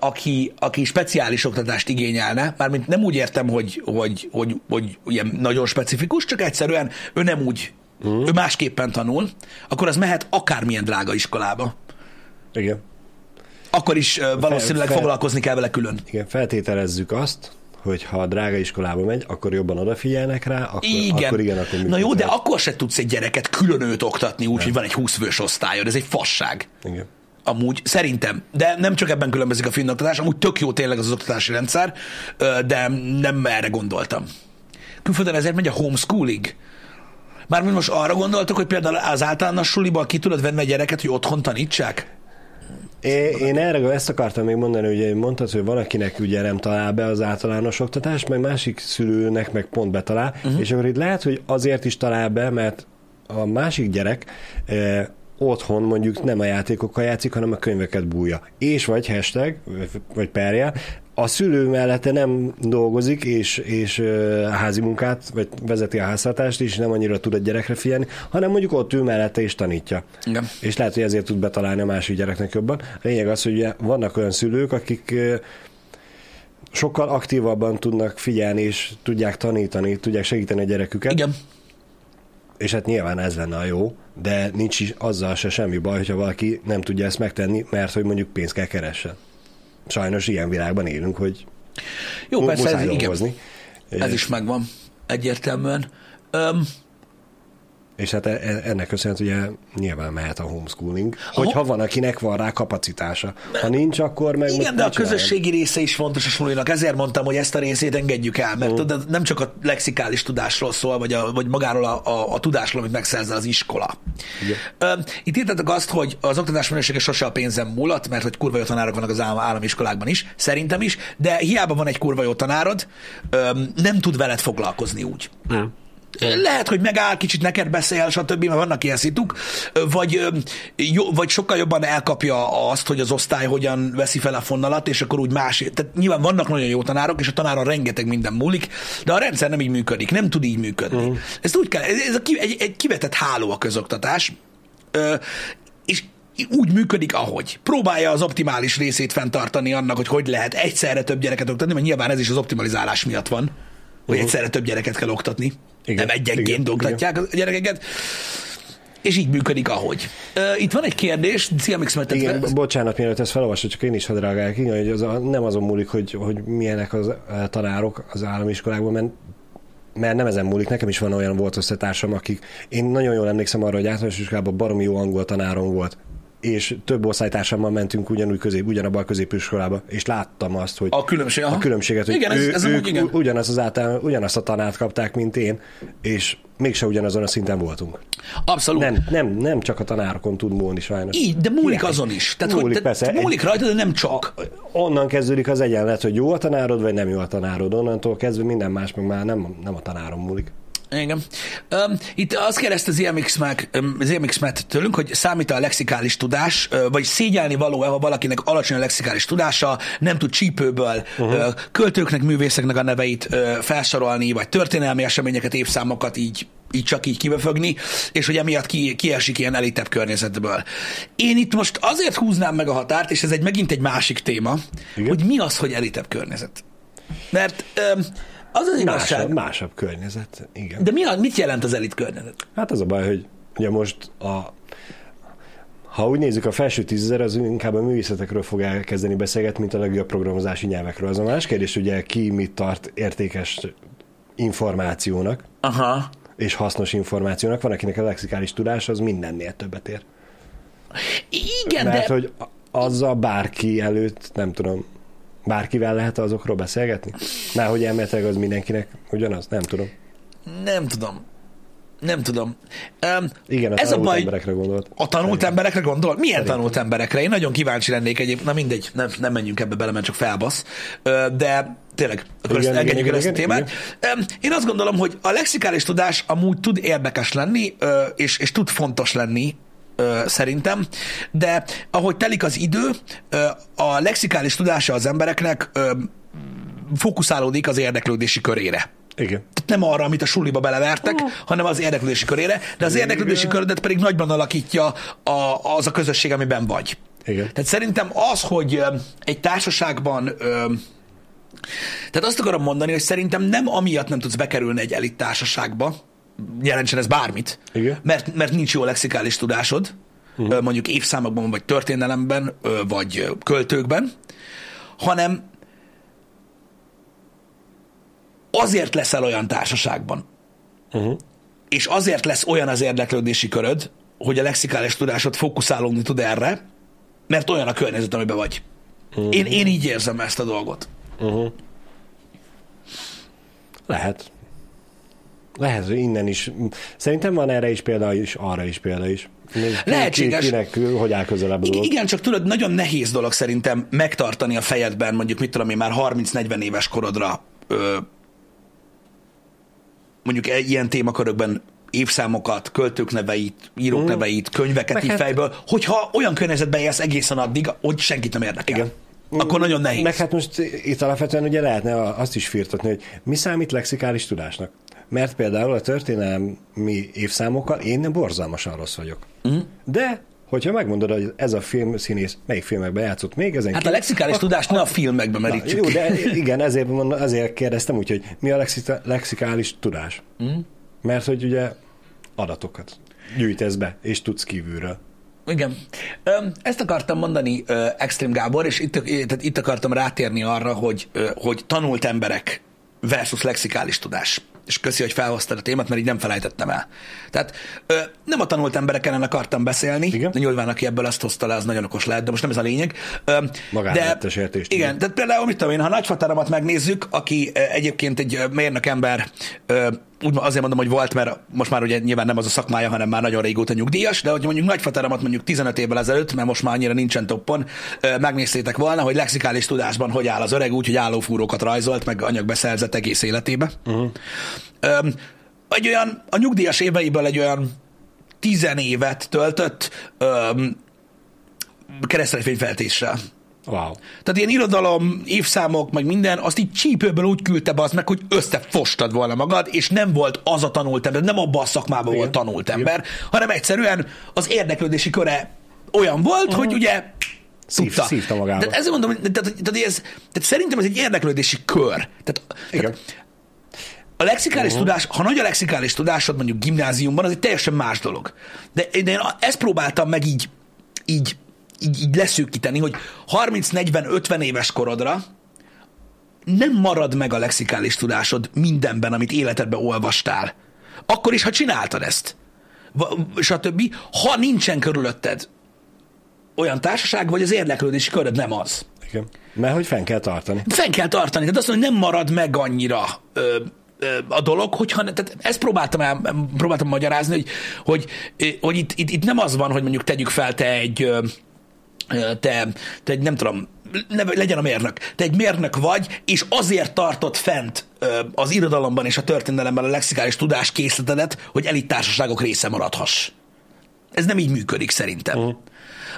aki, aki speciális oktatást igényelne, mármint nem úgy értem, hogy, hogy, hogy, hogy ilyen nagyon specifikus, csak egyszerűen ő nem úgy, ő másképpen tanul, akkor az mehet akármilyen drága iskolába. Igen. Akkor is valószínűleg fel- foglalkozni kell vele külön. Igen, feltételezzük azt, hogy ha a drága iskolába megy, akkor jobban odafigyelnek rá, akkor Igen. akkor, igen, akkor Na jó, de akkor se tudsz egy gyereket külön őt oktatni, úgy, hogy van egy 20 fős osztályod. Ez egy fasság. Igen. Amúgy szerintem, de nem csak ebben különbözik a finn oktatás, amúgy tök jó tényleg az, oktatási rendszer, de nem erre gondoltam. Külföldön ezért megy a homeschooling. Mármint most arra gondoltok, hogy például az általános suliból ki tudod venni a gyereket, hogy otthon tanítsák? É, én erre ezt akartam még mondani, hogy mondtad, hogy valakinek ugye nem talál be az általános oktatás, meg másik szülőnek meg pont betalál, uh-huh. és akkor itt lehet, hogy azért is talál be, mert a másik gyerek otthon mondjuk nem a játékokkal játszik, hanem a könyveket bújja. És vagy hashtag, vagy perjel, a szülő mellette nem dolgozik, és, és házi munkát, vagy vezeti a háztartást, és nem annyira tud a gyerekre figyelni, hanem mondjuk ott ül mellette és tanítja. Igen. És lehet, hogy ezért tud betalálni a másik gyereknek jobban. A lényeg az, hogy ugye vannak olyan szülők, akik sokkal aktívabban tudnak figyelni, és tudják tanítani, tudják segíteni a gyereküket. Igen. És hát nyilván ez lenne a jó, de nincs is azzal se semmi baj, hogyha valaki nem tudja ezt megtenni, mert hogy mondjuk pénzt kell keressen. Sajnos ilyen világban élünk, hogy Jó, persze, ez, igen, ez is megvan egyértelműen. Öm, És hát e- e- ennek köszönhetően ugye nyilván mehet a homeschooling, hogyha van, akinek van rá kapacitása. Ha nincs, akkor meg... Igen, de a közösségi része is fontos a sulinak. Ezért mondtam, hogy ezt a részét engedjük el, mert tudod, nem csak a lexikális tudásról szól, vagy, a, vagy magáról a, a, a tudásról, amit megszerzel az iskola. Ö, Itt írtatok azt, hogy az oktatás minősége sose a pénzem múlott, mert hogy kurva jó tanárok vannak az állam, állami iskolákban is, szerintem is, de hiába van egy kurva jó tanárod, nem tud veled foglalkozni úgy. Nem. Lehet, hogy megáll, kicsit neked beszél, stb., mert vannak ilyen szituk, vagy, jó, vagy sokkal jobban elkapja azt, hogy az osztály hogyan veszi fel a fonalat, és akkor úgy más. Tehát nyilván vannak nagyon jó tanárok, és a tanáron rengeteg minden múlik, de a rendszer nem így működik, nem tud így működni. Uh-huh. Ezt úgy kell, ez a egy, egy kivetett háló a közoktatás, és úgy működik, ahogy. Próbálja az optimális részét fenntartani annak, hogy hogy lehet egyszerre több gyereket oktatni, mert nyilván ez is az optimalizálás miatt van, hogy uh-huh. egyszerre több gyereket kell oktatni. Igen, Igen, nem egyenként igen, oktatják a gyerekeket. És így működik, ahogy. Uh, itt van egy kérdés, CMX mert Igen, bocsánat, mielőtt ezt felolvasod, csak én is hadd reagáljak. Igen, hogy az a, nem azon múlik, hogy, hogy milyenek az tanárok az állami iskolákban, mert mert nem ezen múlik, nekem is van olyan volt összetársam, akik, én nagyon jól emlékszem arra, hogy általános iskolában baromi jó angol tanárom volt, és több osztálytársammal mentünk ugyanúgy közép, ugyanabban a középiskolába, és láttam azt, hogy A különbség, aha. a különbséget, hogy Igen, ez- ő, ez ők igen. ugyanaz az általán, ugyanazt a tanárt kapták, mint én, és mégse ugyanazon a szinten voltunk. Abszolút. Nem, nem, nem csak a tanárokon tud múlni sajnos. Így, de múlik Hiány. azon is. Tehát, Múlik, hogy, tehát persze. múlik rajta, de nem csak. Onnan kezdődik az egyenlet, hogy jó a tanárod, vagy nem jó a tanárod. Onnantól kezdve minden más meg már nem, nem a tanáron múlik. Igen. Um, itt azt kérdezte az EMX, meg, um, az EMX Matt tőlünk, hogy számít a lexikális tudás, vagy szégyelni való ha valakinek alacsony a lexikális tudása, nem tud csípőből uh-huh. uh, költőknek, művészeknek a neveit felsorolni, vagy történelmi eseményeket, évszámokat így így csak így kibefögni, és hogy emiatt ki, kiesik ilyen elitebb környezetből. Én itt most azért húznám meg a határt, és ez egy megint egy másik téma, Igen. hogy mi az, hogy elitebb környezet. Mert um, az az igazság. Másabb, másabb környezet, igen. De mi a, mit jelent az elit környezet? Hát az a baj, hogy ugye most a ha úgy nézzük, a felső tízezer az inkább a művészetekről fog elkezdeni beszélgetni, mint a legjobb programozási nyelvekről. Az a más kérdés, ugye ki mit tart értékes információnak, Aha. és hasznos információnak. Van, akinek a lexikális tudás az mindennél többet ér. Igen, Mert de hogy azzal bárki előtt, nem tudom, bárkivel lehet azokról beszélgetni? Már hogy elméletileg az mindenkinek ugyanaz? Nem tudom. nem tudom. Nem tudom. Um, Igen, az ez a tanult baj, emberekre gondolt. a tanult emberekre gondol? Milyen tanult emberekre? Én nagyon kíváncsi lennék egyéb. Na mindegy, nem, nem menjünk ebbe bele, mert csak felbasz. De tényleg, akkor Igen, engedjük igen, el ezt a igen, témát. Öm, Én azt gondolom, hogy a lexikális tudás amúgy tud érdekes lenni, és, és tud fontos lenni, ö, szerintem, de ahogy telik az idő, ö, a lexikális tudása az embereknek ö, fókuszálódik az érdeklődési körére. Igen. Tehát nem arra, amit a suliba belevertek, hanem az érdeklődési körére, de az érdeklődési körödet pedig nagyban alakítja a, az a közösség, amiben vagy. Igen. Tehát szerintem az, hogy egy társaságban ö, tehát azt akarom mondani, hogy szerintem nem amiatt nem tudsz bekerülni egy elit társaságba, jelentsen ez bármit, Igen. mert, mert nincs jó lexikális tudásod, uh-huh. mondjuk évszámokban, vagy történelemben, vagy költőkben, hanem azért leszel olyan társaságban, Uh-huh. és azért lesz olyan az érdeklődési köröd, hogy a lexikális tudásod fókuszálódni tud erre, mert olyan a környezet, amiben vagy. Uh-huh. Én, én így érzem ezt a dolgot. Uh-huh. Lehet. Lehet, hogy innen is. Szerintem van erre is példa is, arra is példa is. Ki- Lehetséges. Ki, kinek hol áll közelebb dolog. igen, csak tudod, nagyon nehéz dolog szerintem megtartani a fejedben, mondjuk mit tudom én, már 30-40 éves korodra ö, mondjuk egy ilyen témakörökben évszámokat, költők neveit, írók mm. neveit, könyveket Meg így hát- fejből, hogyha olyan környezetben élsz egészen addig, hogy senkit nem érdekel. Igen. Akkor nagyon nehéz. Meg hát most itt alapvetően ugye lehetne azt is firtatni, hogy mi számít lexikális tudásnak. Mert például a történelmi évszámokkal én borzalmasan rossz vagyok. Mm. De hogyha megmondod, hogy ez a filmszínész melyik filmekben játszott még, ezen Hát a lexikális tudást ne a filmekbe merítsük. Jó, de igen, ezért, mond, ezért kérdeztem úgy, hogy mi a lexikális tudás. Mm. Mert hogy ugye adatokat gyűjtesz be, és tudsz kívülről. Igen. Ezt akartam mondani, Extrém Gábor, és itt, tehát itt akartam rátérni arra, hogy, hogy tanult emberek versus lexikális tudás. És köszi, hogy felhoztad a témát, mert így nem felejtettem el. Tehát ö, nem a tanult emberek ellen akartam beszélni, igen. de nyilván aki ebből azt hozta le, az nagyon okos lehet, de most nem ez a lényeg. Ö, de, Igen, igen, tehát például, mit tudom én, ha nagyfatáromat megnézzük, aki egyébként egy mérnök ember, ö, úgy azért mondom, hogy volt, mert most már ugye nyilván nem az a szakmája, hanem már nagyon régóta nyugdíjas, de hogy mondjuk nagyfateremat mondjuk 15 évvel ezelőtt, mert most már annyira nincsen toppon, megnéztétek volna, hogy lexikális tudásban hogy áll az öreg, úgy, hogy állófúrókat rajzolt, meg anyagbeszerzett egész életébe. Uh-huh. Egy olyan, a nyugdíjas éveiből egy olyan tizen évet töltött keresztrejfényfeltéssel. Wow. Tehát ilyen irodalom, évszámok, meg minden, azt így csípőből úgy küldte be az meg, hogy összefostad volna magad, és nem volt az a tanult ember, nem abban a szakmában Igen. volt tanult ember, Igen. hanem egyszerűen az érdeklődési köre olyan volt, uh-huh. hogy ugye Szív, tudta. Szívta magába. Tehát ezzel mondom, tehát, tehát, ez, tehát szerintem ez egy érdeklődési kör. Tehát, Igen. Tehát a lexikális uh-huh. tudás, ha nagy a lexikális tudásod mondjuk gimnáziumban, az egy teljesen más dolog. De, de én ezt próbáltam meg így, így így, így leszűkíteni, hogy 30-40-50 éves korodra nem marad meg a lexikális tudásod mindenben, amit életedben olvastál. Akkor is, ha csináltad ezt. Stb. Ha nincsen körülötted olyan társaság, vagy az érdeklődési köröd nem az. Igen. Mert hogy fenn kell tartani. Fenn kell tartani. Tehát azt mondom, hogy nem marad meg annyira ö, ö, a dolog, hogyha, tehát ezt próbáltam, el, próbáltam magyarázni, hogy, hogy, hogy itt, itt, itt, nem az van, hogy mondjuk tegyük fel te egy ö, te, te nem tudom, ne, legyen a mérnök. Te egy mérnök vagy, és azért tartott fent az irodalomban és a történelemben a lexikális tudás készletedet, hogy elittársaságok része maradhass. Ez nem így működik szerintem. Uh-huh.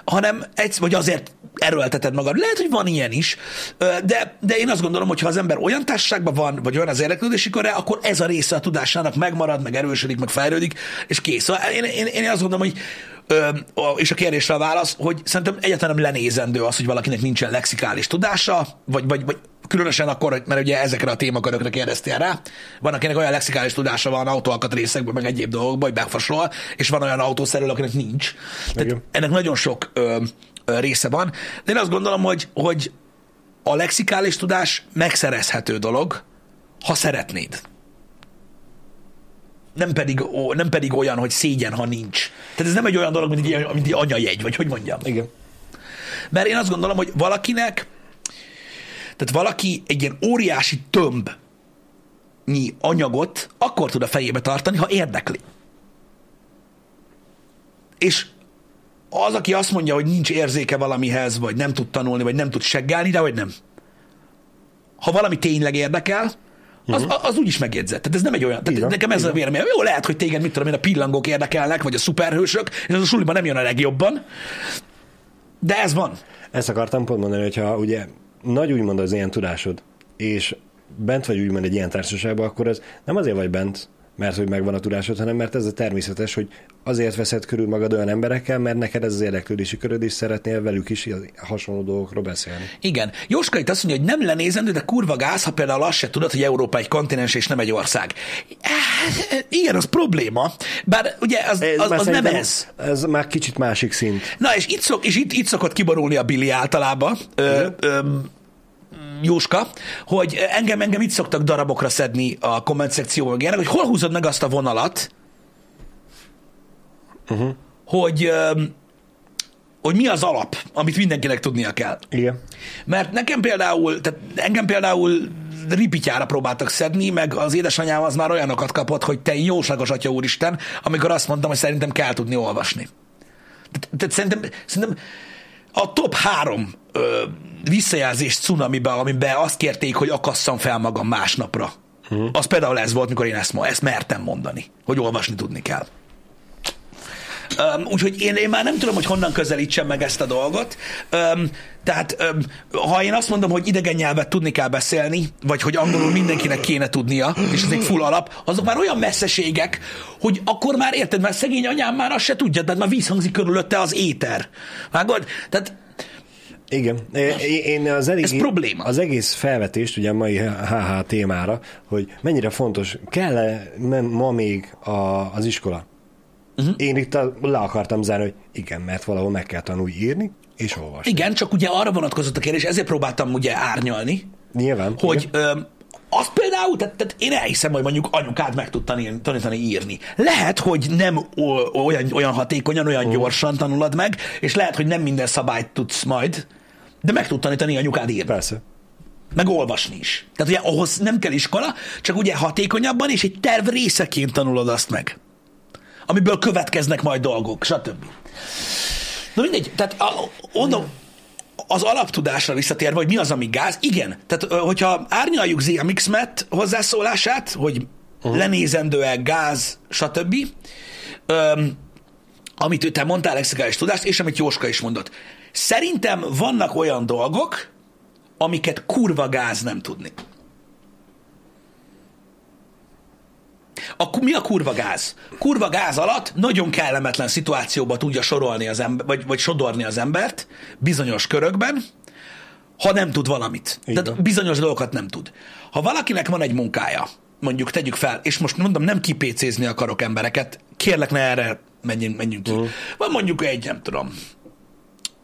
Hanem egy, vagy azért erőlteted magad. Lehet, hogy van ilyen is, de, de én azt gondolom, hogy ha az ember olyan társaságban van, vagy olyan az érdeklődési köre, akkor ez a része a tudásának megmarad, meg erősödik, meg fejlődik, és kész. Szóval én, én, én azt gondolom, hogy és a kérdésre a válasz, hogy szerintem egyáltalán nem lenézendő az, hogy valakinek nincsen lexikális tudása, vagy, vagy, vagy különösen akkor, mert ugye ezekre a témakörökre kérdeztél rá. Van, akinek olyan lexikális tudása van autóalkatrészekből, meg egyéb dolgokból, hogy befasol, és van olyan autószerelő, akinek nincs. Tehát ennek nagyon sok ö, ö, része van. De én azt gondolom, hogy, hogy a lexikális tudás megszerezhető dolog, ha szeretnéd nem pedig, nem pedig olyan, hogy szégyen, ha nincs. Tehát ez nem egy olyan dolog, mint egy, mint egy anyajegy, vagy hogy mondjam. Igen. Mert én azt gondolom, hogy valakinek, tehát valaki egy ilyen óriási tömb anyagot akkor tud a fejébe tartani, ha érdekli. És az, aki azt mondja, hogy nincs érzéke valamihez, vagy nem tud tanulni, vagy nem tud seggelni, de hogy nem. Ha valami tényleg érdekel, az, uh-huh. az úgyis megjegyzett. Tehát ez nem egy olyan. Tehát Igen, nekem ez Igen. a vélemény. Jó, lehet, hogy téged, mit tudom én, a pillangók érdekelnek, vagy a szuperhősök, és ez a suliban nem jön a legjobban. De ez van. Ezt akartam pont mondani, hogyha ugye nagy úgymond az ilyen tudásod, és bent vagy úgymond egy ilyen társaságban, akkor ez nem azért vagy bent, mert hogy megvan a tudásod, hanem mert ez a természetes, hogy azért veszed körül magad olyan emberekkel, mert neked ez az érdeklődési köröd, és szeretnél velük is hasonló dolgokról beszélni. Igen. Jóska itt azt mondja, hogy nem lenézendő, de kurva gáz, ha például azt se tudod, hogy Európa egy kontinens és nem egy ország. Igen, az probléma. Bár ugye az, az, az nem ez. Ez már kicsit másik szint. Na, és itt, szok, és itt, itt szokott kiborulni a Billy általában. Ö, ö, Jóska, hogy engem, engem itt szoktak darabokra szedni a komment szekcióban, hogy hol húzod meg azt a vonalat, uh-huh. hogy, hogy mi az alap, amit mindenkinek tudnia kell. Igen. Mert nekem például, tehát engem például ripityára próbáltak szedni, meg az édesanyám az már olyanokat kapott, hogy te jóságos atya úristen, amikor azt mondtam, hogy szerintem kell tudni olvasni. Tehát, tehát szerintem, szerintem a top három ö, visszajelzés cunamiben, amiben azt kérték, hogy akasszam fel magam másnapra. Uh-huh. Az például ez volt, mikor én ezt, ezt mertem mondani, hogy olvasni tudni kell. Um, úgyhogy én, én már nem tudom, hogy honnan közelítsem meg ezt a dolgot. Um, tehát um, ha én azt mondom, hogy idegen nyelvet tudni kell beszélni, vagy hogy angolul mindenkinek kéne tudnia, és ez egy full alap, azok már olyan messzeségek, hogy akkor már érted, mert szegény anyám már azt se tudja, tehát már vízhangzik körülötte az éter. Vágod? Tehát Igen. Én az, elég, Ez probléma. az egész felvetést, ugye a mai HH témára, hogy mennyire fontos, kell-e men- ma még a, az iskola? Uh-huh. Én itt a, le akartam zárni, hogy igen, mert valahol meg kell tanulni írni, és olvasni. igen, csak ugye arra vonatkozott a kérdés, ezért próbáltam ugye árnyalni, Nyilván. hogy ö, azt például, tehát, tehát én elhiszem, hogy mondjuk anyukád meg tud tanítani, tanítani írni. Lehet, hogy nem olyan, olyan hatékonyan, olyan uh. gyorsan tanulod meg, és lehet, hogy nem minden szabályt tudsz majd, de meg tud tanítani anyukád írni. Persze. Meg olvasni is. Tehát ugye ahhoz nem kell iskola, csak ugye hatékonyabban, és egy terv részeként tanulod azt meg. Amiből következnek majd dolgok, stb. Na mindegy, tehát a, mondom, az alaptudásra visszatérve, hogy mi az, ami gáz, igen. Tehát, hogyha árnyaljuk Zia Mixmet hozzászólását, hogy uh-huh. lenézendő-e gáz, stb., öm, amit ő te mondtál, lexikális tudást, és amit Jóska is mondott. Szerintem vannak olyan dolgok, amiket kurva gáz nem tudni. A, mi a kurva gáz? Kurva gáz alatt nagyon kellemetlen szituációba tudja sorolni az ember, vagy, vagy sodorni az embert bizonyos körökben, ha nem tud valamit. Így Tehát bizonyos dolgokat nem tud. Ha valakinek van egy munkája, mondjuk tegyük fel, és most mondom, nem kipécézni akarok embereket, kérlek ne erre menjünk, menjünk ki. Uh-huh. Van mondjuk egy, nem tudom,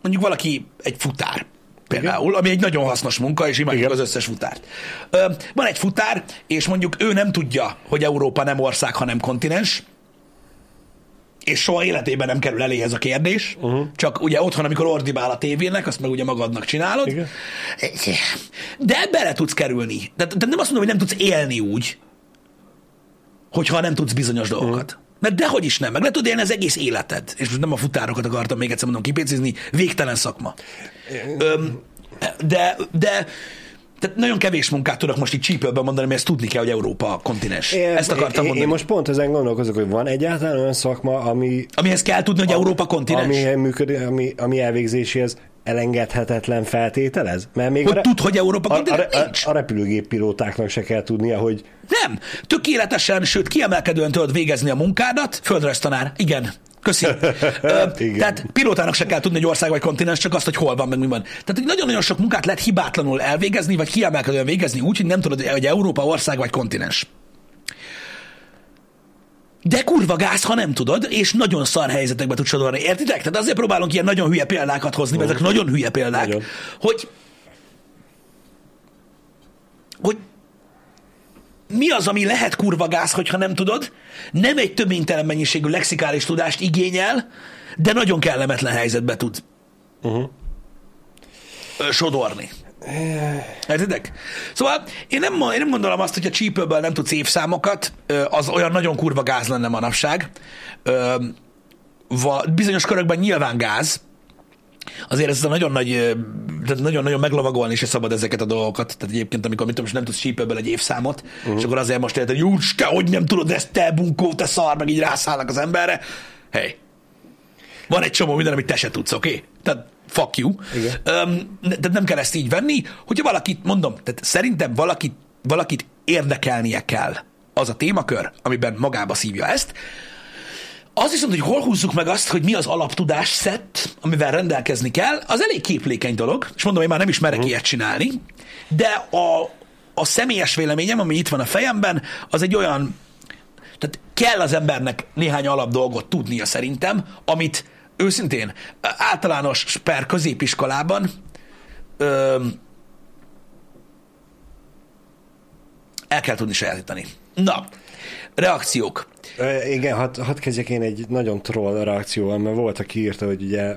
mondjuk valaki egy futár, például, ami egy nagyon hasznos munka, és imádjuk Igen. az összes futárt. Ö, van egy futár, és mondjuk ő nem tudja, hogy Európa nem ország, hanem kontinens, és soha életében nem kerül elé ez a kérdés, uh-huh. csak ugye otthon, amikor ordibál a tévének, azt meg ugye magadnak csinálod. Igen. De bele tudsz kerülni. De, de nem azt mondom, hogy nem tudsz élni úgy, hogyha nem tudsz bizonyos dolgokat. Uh-huh. Mert dehogy is nem, meg le tudod élni az egész életed. És most nem a futárokat akartam még egyszer mondom kipécézni, végtelen szakma. Öm, de, de tehát nagyon kevés munkát tudok most így csípőben mondani, mert ezt tudni kell, hogy Európa kontinens. Ezt akartam én, mondani. Én most pont ezen gondolkozok, hogy van egyáltalán olyan szakma, ami, Amihez kell tudni, hogy Európa kontinens. ami, működik, ami, ami elvégzéséhez elengedhetetlen feltételez? Mert még Hogy a, tud, hogy Európa a, kontinens? a, a, Nincs. a repülőgéppilótáknak se kell tudnia, hogy Nem. Tökéletesen, sőt, kiemelkedően tudod végezni a munkádat. Földrajztanár. Igen. Köszi. *laughs* Ö. Tehát pilótának se kell tudni, hogy ország vagy kontinens, csak azt, hogy hol van, meg mi van. Tehát hogy nagyon-nagyon sok munkát lehet hibátlanul elvégezni, vagy kiemelkedően végezni úgy, hogy nem tudod, hogy Európa ország vagy kontinens. De kurva gáz, ha nem tudod, és nagyon szar helyzetekbe tudsz sodorni. Értitek? Tehát azért próbálunk ilyen nagyon hülye példákat hozni, mert ezek nagyon hülye példák, Nagyon. hogy hogy mi az, ami lehet kurva gáz, hogyha nem tudod? Nem egy töménytelen mennyiségű lexikális tudást igényel, de nagyon kellemetlen helyzetbe tud uh-huh. sodorni. Értitek? Szóval én nem, én nem gondolom azt, hogy a csípőből nem tudsz évszámokat, az olyan nagyon kurva gáz lenne manapság. Bizonyos körökben nyilván gáz, azért ez a nagyon nagy, tehát nagyon-nagyon meglovagolni se szabad ezeket a dolgokat. Tehát egyébként, amikor mit tudom, nem tudsz csípőből egy évszámot, uh-huh. és akkor azért most érted, hogy te, hogy nem tudod ezt, te bunkó, te szar, meg így rászállnak az emberre. Hey, van egy csomó minden, amit te se tudsz, oké? Okay? Tehát fuck you. Igen. Um, nem kell ezt így venni. Hogyha valakit, mondom, tehát szerintem valakit, valakit érdekelnie kell az a témakör, amiben magába szívja ezt. Az viszont, hogy hol húzzuk meg azt, hogy mi az alaptudás szett, amivel rendelkezni kell, az elég képlékeny dolog, és mondom, én már nem is merek uh-huh. ilyet csinálni, de a, a személyes véleményem, ami itt van a fejemben, az egy olyan, tehát kell az embernek néhány alap dolgot tudnia szerintem, amit őszintén általános per középiskolában ö, el kell tudni sajátítani. Na, reakciók. Ö, Igen, hadd had kezdjek én egy nagyon troll reakcióval, mert volt, aki írta, hogy ugye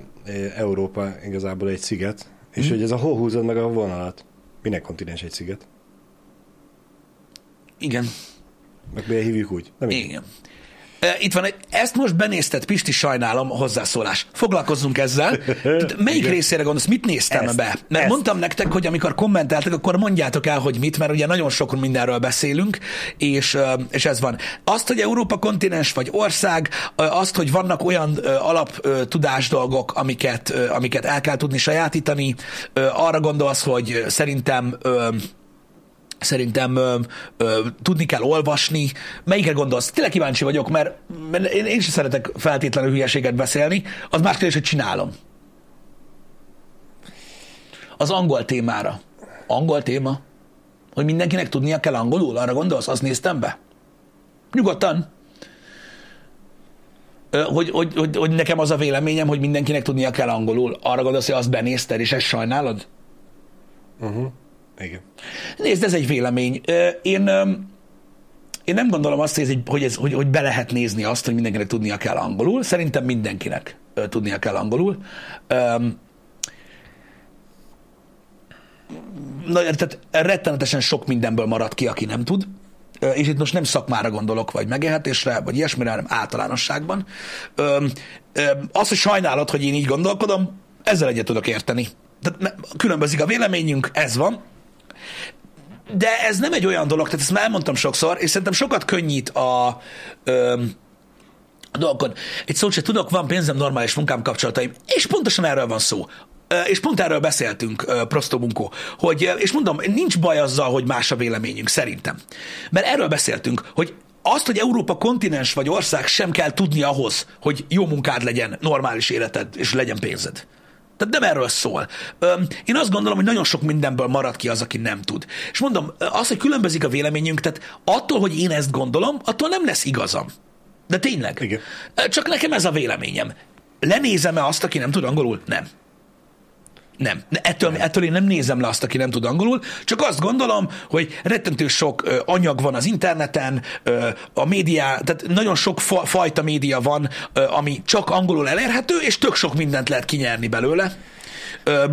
Európa igazából egy sziget, és Mhm. hogy ez a hol húzod meg a vonalat. Minek kontinens egy sziget? Igen, Meg miért hívjuk úgy? Nem így. Itt van egy, ezt most benézted, Pisti, sajnálom, hozzászólás. Foglalkozzunk ezzel. Tehát melyik Igen. részére gondolsz, mit néztem Ezt, be? Mert ezt. mondtam nektek, hogy amikor kommenteltek, akkor mondjátok el, hogy mit, mert ugye nagyon sok mindenről beszélünk, és, és ez van. Azt, hogy Európa kontinens vagy ország, azt, hogy vannak olyan ö, alap ö, tudás dolgok, amiket, amiket el kell tudni sajátítani, arra gondolsz, hogy szerintem Szerintem ö, ö, tudni kell olvasni. Melyikre gondolsz? Tényleg kíváncsi vagyok, mert, mert én, én sem szeretek feltétlenül hülyeséget beszélni. Az más kérdés, hogy csinálom. Az angol témára. Angol téma? Hogy mindenkinek tudnia kell angolul? Arra gondolsz? Azt néztem be? Nyugodtan. Hogy, hogy, hogy, hogy nekem az a véleményem, hogy mindenkinek tudnia kell angolul. Arra gondolsz, hogy azt benézted, és ezt sajnálod? Igen. Nézd, ez egy vélemény. Én, én nem gondolom azt, hogy, ez egy, hogy, ez, hogy, hogy be lehet nézni azt, hogy mindenkinek tudnia kell angolul. Szerintem mindenkinek tudnia kell angolul. Na, tehát rettenetesen sok mindenből marad ki, aki nem tud. És itt most nem szakmára gondolok, vagy megélhetésre, vagy ilyesmire, hanem általánosságban. Öm, Az, hogy sajnálod, hogy én így gondolkodom, ezzel egyet tudok érteni. Tehát különbözik a véleményünk, ez van, de ez nem egy olyan dolog, tehát ezt már elmondtam sokszor, és szerintem sokat könnyít a, ö, a dolgokon. Egy szót se tudok, van pénzem, normális munkám, kapcsolataim, és pontosan erről van szó. És pont erről beszéltünk, Prosto Bunkó, hogy, és mondom, nincs baj azzal, hogy más a véleményünk, szerintem. Mert erről beszéltünk, hogy azt, hogy Európa kontinens vagy ország sem kell tudni ahhoz, hogy jó munkád legyen, normális életed, és legyen pénzed. Tehát nem erről szól. Én azt gondolom, hogy nagyon sok mindenből marad ki az, aki nem tud. És mondom, az, hogy különbözik a véleményünk, tehát attól, hogy én ezt gondolom, attól nem lesz igazam. De tényleg. Igen. Csak nekem ez a véleményem. Lenézem-e azt, aki nem tud angolul? Nem. Nem. De Ettől, ettől én nem nézem le azt, aki nem tud angolul, csak azt gondolom, hogy rettentő sok ö, anyag van az interneten, ö, a média, tehát nagyon sok fa, fajta média van, ö, ami csak angolul elérhető, és tök sok mindent lehet kinyerni belőle. Ö,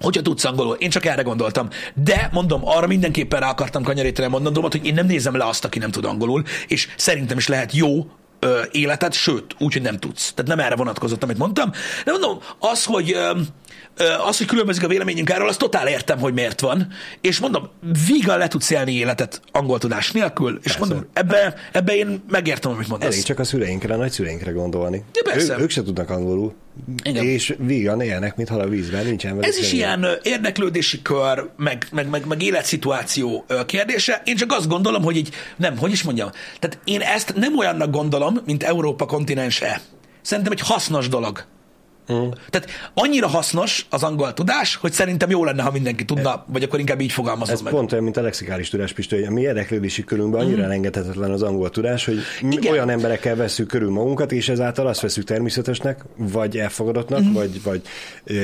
hogyha tudsz angolul. Én csak erre gondoltam. De mondom, arra mindenképpen rá akartam kanyarítani a mondandómat, hogy én nem nézem le azt, aki nem tud angolul, és szerintem is lehet jó ö, életet, sőt, úgy, hogy nem tudsz. Tehát nem erre vonatkozott, amit mondtam. De mondom, az, hogy ö, az, hogy különbözik a véleményünk erről, azt totál értem, hogy miért van. És mondom, vígan le tudsz élni életet angol tudás nélkül, és Persze. mondom, ebbe, ebbe én megértem, amit mondasz. Elég csak a szüleinkre, a nagyszüleinkre gondolni. Ja, persze. Ő, ők se tudnak angolul. Igen. És vígan élnek, mint hal a vízben, nincsen velük Ez is ilyen érdeklődési kör, meg, meg, meg, meg életszituáció kérdése. Én csak azt gondolom, hogy így, nem, hogy is mondjam, tehát én ezt nem olyannak gondolom, mint Európa kontinens-e. Szerintem egy hasznos dolog. Mm. Tehát annyira hasznos az angol tudás, hogy szerintem jó lenne, ha mindenki tudna, vagy akkor inkább így fogalmazom Ez meg. pont olyan, mint a lexikális tudás, Pisti, hogy a mi érdeklődési körünkben annyira elengedhetetlen az angol tudás, hogy Mm. Igen. olyan emberekkel veszük körül magunkat, és ezáltal azt veszük természetesnek, vagy elfogadottnak, Mm. vagy, vagy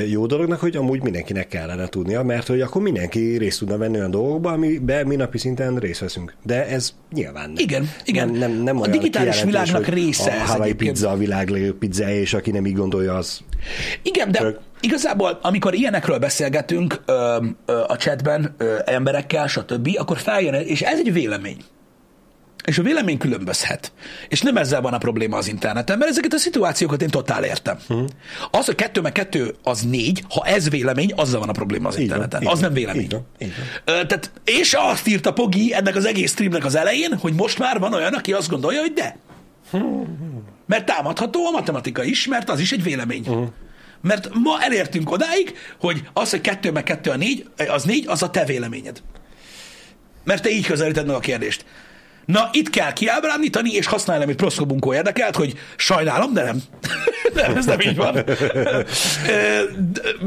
jó dolognak, hogy amúgy mindenkinek kellene tudnia, mert hogy akkor mindenki részt tudna venni olyan dolgokba, amiben mi napi szinten részt veszünk. De ez nyilván nem. Igen, igen. Nem, nem, nem A digitális világnak része A ez Hawaii egyébként. pizza a világ legjobb pizzája, és aki nem így gondolja, az Igen, de Tök. igazából, amikor ilyenekről beszélgetünk ö, ö, a chatben ö, emberekkel, stb., akkor feljön, és ez egy vélemény. És a vélemény különbözhet. És nem ezzel van a probléma az interneten, mert ezeket a szituációkat én totál értem. Mhm. Az, hogy kettő meg kettő az négy, ha ez vélemény, azzal van a probléma az Így van, interneten. így az van, nem vélemény. így van, így Ö, tehát, és azt írta Pogi ennek az egész streamnek az elején, hogy most már van olyan, aki azt gondolja, hogy de. Mert támadható a matematika is, mert az is egy vélemény. Uh-huh. Mert ma elértünk odáig, hogy az, hogy kettő meg kettő a négy, az négy, az a te véleményed. Mert te így közelíted meg a kérdést. Na, itt kell kiábrándítani, és használni, amit Proszko Bunkó érdekelt, hogy sajnálom, de nem. *laughs* nem, ez nem így van. *laughs*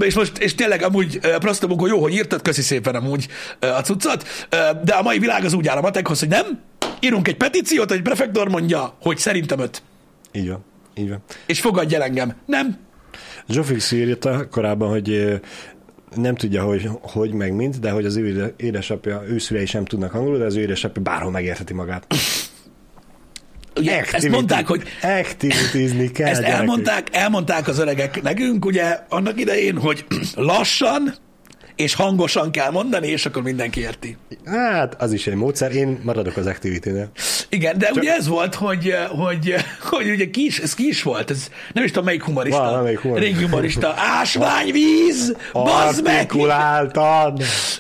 És most, és tényleg amúgy ö, Proszko Bunkó jó, hogy írtad, köszi szépen amúgy a cuccot, Ö, de a mai világ az úgy áll a matekhoz, hogy nem, írunk egy petíciót, hogy prefektor mondja, hogy szerintem öt, így van. Így van. és fogadj el engem. Nem, Zsófix írta korábban, hogy nem tudja, hogy, hogy meg mint, de hogy az ő éde- édesapja, ő szülei sem tudnak angolul, de az ő édesapja bárhol megértheti magát. ugye, ezt mondták, hogy Activitizni kell. Ezt gyerekek. elmondták, elmondták az öregek nekünk, ugye, annak idején, hogy lassan és hangosan kell mondani, és akkor mindenki érti. Hát, az is egy módszer, én maradok az activity-nél. Igen, de Csak... ugye ez volt, hogy, hogy, hogy ugye ki is, ez ki is volt, ez nem is tudom melyik humorista. Valamelyik humorista. Régi humorista. Ásványvíz! *laughs* Bazd meg!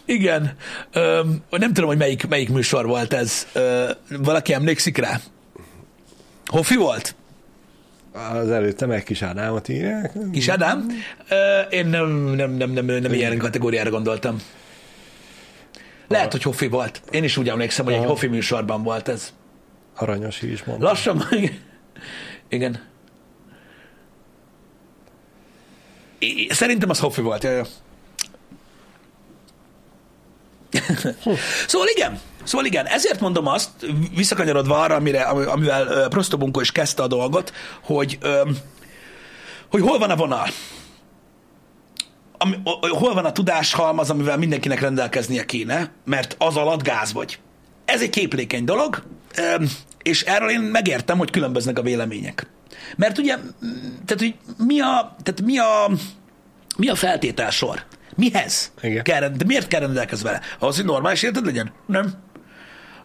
Igen. Öm, nem tudom, hogy melyik, melyik műsor volt ez. Ö, valaki emlékszik rá? Hofi volt? Az előtte meg Kis Ádámot írják. Kis Ádám? Én nem, nem, nem, nem, nem ilyen kategóriára gondoltam. Lehet, hogy Hoffi volt. Én is úgy emlékszem, hogy egy. Hoffi műsorban volt ez. Aranyos is mondta. Lassan. *laughs* Igen. Szerintem az Hoffi volt. Jaj. szóval igen, szóval igen, ezért mondom azt, visszakanyarodva arra, amire, ami- amivel Prostobunkó is kezdte a dolgot, hogy, hogy hol van a vonal. Ami, hol van a tudáshalmaz, amivel mindenkinek rendelkeznie kéne, mert az alatt gáz vagy. Ez egy képlékeny dolog, és erről én megértem, hogy különböznek a vélemények. Mert ugye, tehát, hogy mi a, tehát mi a, mi a feltételsor? Mihez? Igen. Kell, de miért kell rendelkezni vele? Ahhoz, hogy normális életed legyen? Nem.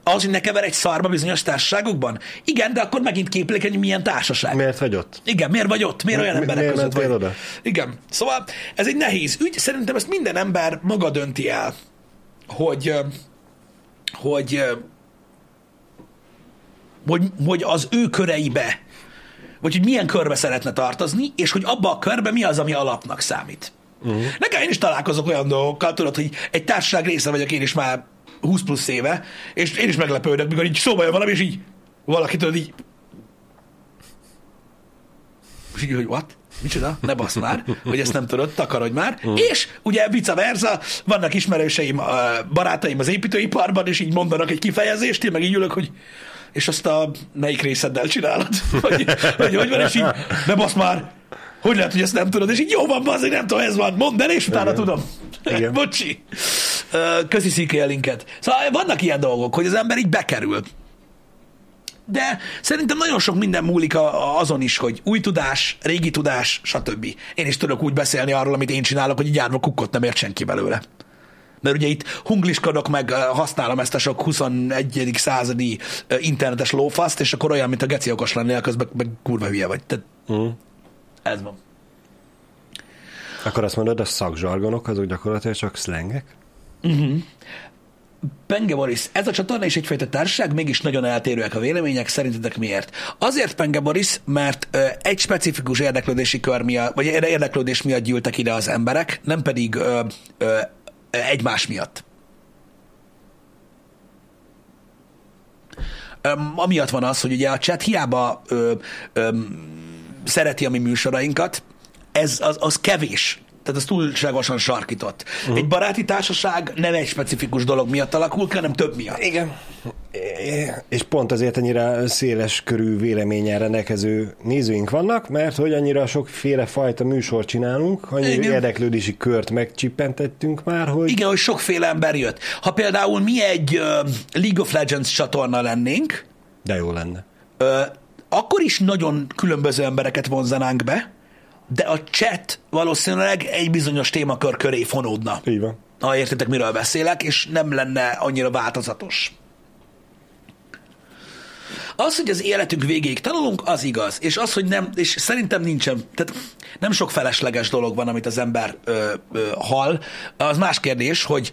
Ahhoz, hogy ne kever egy szarba bizonyos társaságokban? Igen, de akkor megint képlékeny, hogy milyen társaság. Miért vagy ott? Igen, miért vagy ott? Miért Mi- olyan mi- emberek miért között vagy? oda? Igen. Szóval ez egy nehéz ügy. Szerintem ezt minden ember maga dönti el, hogy, hogy, hogy, hogy az ő köreibe, vagy hogy milyen körbe szeretne tartozni, és hogy abba a körbe mi az, ami alapnak számít. Uh-huh. Nekem én is találkozok olyan dolgokkal, tudod, hogy egy társaság része vagyok én is már 20 plusz éve, és én is meglepődök, mikor így szóba jön valami, és így valaki tudod így és így, hogy what? Micsoda? Ne basz már, hogy ezt nem tudod, takarodj már. Mm. És ugye vice versa, vannak ismerőseim, barátaim az építőiparban, és így mondanak egy kifejezést, én meg így ülök, hogy és azt a melyik részeddel csinálod? *laughs* Hogy, hogy, hogy van, és így, ne basz már, hogy lehet, hogy ezt nem tudod, és így jó van, azért nem tudom, ez van, mondd el, és utána Igen. tudom. Igen. *laughs* Bocsi. Köszi szíké a linket. Szóval vannak ilyen dolgok, hogy az ember így bekerül. De szerintem nagyon sok minden múlik a, a, azon is, hogy új tudás, régi tudás, stb. Én is tudok úgy beszélni arról, amit én csinálok, hogy így járva kukkot nem ért senki belőle. Mert ugye itt hungliskodok, meg használom ezt a sok 21. századi internetes lófaszt, és akkor olyan, mint a geci okos lennél, közben meg kurva hülye vagy. Tehát Mm. ez van. Akkor azt mondod, a szakzsargonok azok gyakorlatilag csak szlengek? Penge Boris, ez a csatorna is egyfajta társaság, mégis nagyon eltérőek a vélemények, szerintetek miért? Azért Penge Boris, mert ö, egy specifikus érdeklődési kör miatt, vagy érde- érdeklődés miatt gyűltek ide az emberek, nem pedig ö, ö, egymás miatt. Öm, amiatt van az, hogy ugye a chat hiába ö, ö, szereti a mi műsorainkat, ez az, az kevés. Tehát az túlságosan sarkított. Uh-huh. Egy baráti társaság nem egy specifikus dolog miatt alakul, hanem több miatt. Igen. És pont azért annyira széles körű véleményen rendelkező nézőink vannak, mert hogy annyira sokféle fajta műsort csinálunk, annyi Igen. érdeklődési kört megcsippentettünk már, hogy Igen, hogy sokféle ember jött. Ha például mi egy ö, League of Legends csatorna lennénk, de jó lenne. ö, akkor is nagyon különböző embereket vonzanánk be, de a chat valószínűleg egy bizonyos témakör köré fonódna. Így van. ha értitek, miről beszélek, és nem lenne annyira változatos. Az, hogy az életünk végéig tanulunk, az igaz. És az, hogy nem, és szerintem nincsen, tehát nem sok felesleges dolog van, amit az ember ö, ö, hall. Az más kérdés, hogy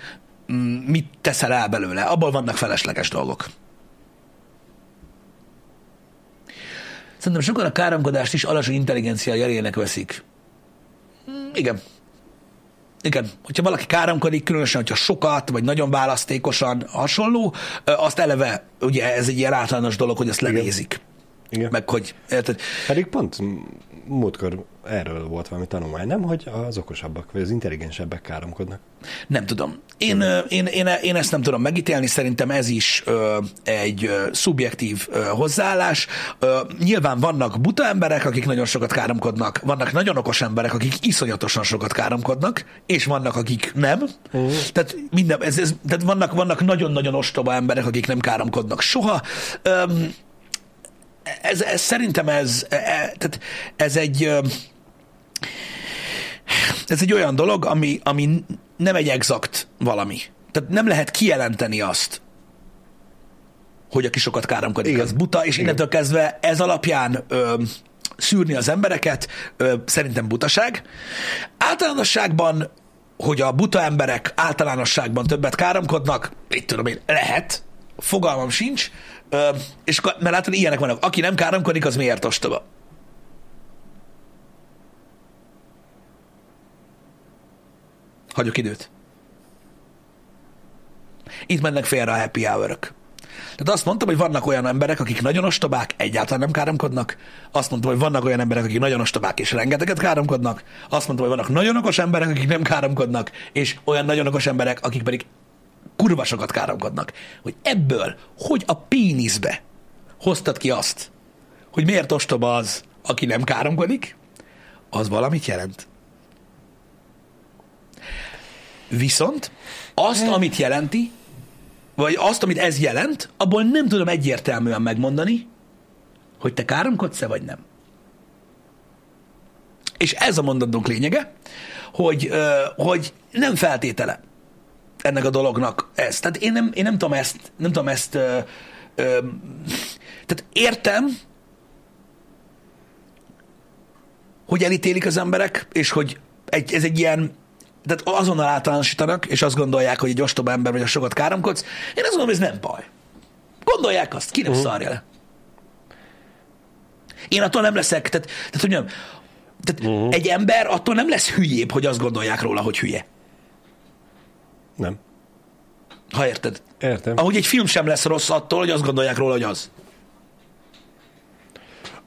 mm, mit teszel el belőle. Abból vannak felesleges dolgok. Szerintem sokan a káromkodást is alacsony intelligencia jelének veszik. Mm, igen. Igen, hogyha valaki káromkodik, különösen, hogyha sokat, vagy nagyon választékosan hasonló, azt eleve, ugye ez egy ilyen általános dolog, hogy azt lenézik. Igen. Meg hogy, érted? Pedig pont múltkor erről volt valami tanulmány, nem, hogy az okosabbak, vagy az intelligensebbek káromkodnak. Nem tudom. Én, ö, én, én, én ezt nem tudom megítélni, szerintem ez is ö, egy ö, szubjektív ö, hozzáállás. Ö, nyilván vannak buta emberek, akik nagyon sokat káromkodnak, vannak nagyon okos emberek, akik iszonyatosan sokat káromkodnak, és vannak, akik nem. Uh-huh. Tehát, minden, ez, ez, tehát vannak, vannak nagyon-nagyon ostoba emberek, akik nem káromkodnak soha. Öm, ez, ez szerintem ez, e, e, tehát ez egy ez egy olyan dolog, ami, ami nem egy exakt valami. Tehát nem lehet kijelenteni azt, hogy aki sokat káromkodik, Igen. az buta, és innentől kezdve ez alapján ö, szűrni az embereket ö, szerintem butaság. Általánosságban, hogy a buta emberek általánosságban többet káromkodnak, itt tudom én, lehet, fogalmam sincs, és akkor- mert látod, ilyenek vannak. Aki nem káromkodik, az miért ostoba? Hagyok időt. Itt mennek félre a happy hour -ök. Tehát azt mondtam, hogy vannak olyan emberek, akik nagyon ostobák, egyáltalán nem káromkodnak. Azt mondtam, hogy vannak olyan emberek, akik nagyon ostobák, és rengeteget káromkodnak. Azt mondtam, hogy vannak nagyon okos emberek, akik nem káromkodnak, és olyan nagyon okos emberek, akik pedig kurva sokat káromkodnak. Hogy ebből, hogy a péniszbe hoztad ki azt, hogy miért ostoba az, aki nem káromkodik, az valamit jelent. Viszont azt, amit jelenti, vagy azt, amit ez jelent, abból nem tudom egyértelműen megmondani, hogy te káromkodsz-e, vagy nem. És ez a mondatunk lényege, hogy, hogy nem feltétele ennek a dolognak ez. Tehát én nem, én nem tudom ezt, nem tudom ezt, ö, ö, tehát értem, hogy elítélik az emberek, és hogy egy, ez egy ilyen, tehát azonnal általánosítanak, és azt gondolják, hogy egy ostoba ember vagy a sokat káromkodsz. Én azt mondom, ez nem baj. Gondolják azt, ki nem uh-huh. szarja le. Én attól nem leszek, tehát, tehát hogy mondjam, tehát uh-huh. egy ember attól nem lesz hülyébb, hogy azt gondolják róla, hogy hülye. Nem. Ha érted. Értem. Ahogy egy film sem lesz rossz attól, hogy azt gondolják róla, hogy az.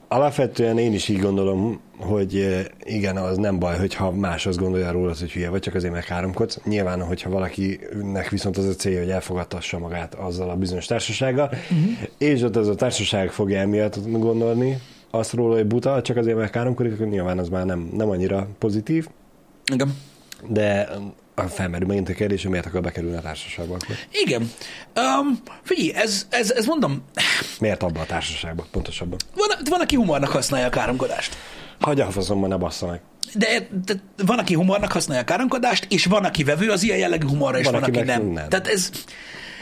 Alapvetően én is így gondolom, hogy eh, igen, az nem baj, hogyha más azt gondolja róla, hogy hülye vagy, csak azért meg káromkodsz. Nyilván, hogyha valakinek viszont az a célja, hogy elfogadtassa magát azzal a bizonyos társasággal, uh-huh. és ott az a társaság fogja emiatt gondolni azt róla, hogy buta, csak azért meg káromkodik, akkor nyilván az már nem, nem annyira pozitív, Igen. de felmerül megint a kérdés, hogy miért akar bekerülni a társaságba akkor. Igen. Um, figyelj, ez, ez, ez mondom, Miért abba a társaságba, pontosabban? van, van, aki humornak használja a káromkodást. Hagyja a faszomban, ne bassza meg. De, de van, aki humornak használja a káromkodást, és van, aki vevő az ilyen jellegű humorra, és van, Van, aki aki nem. nem. Tehát ez...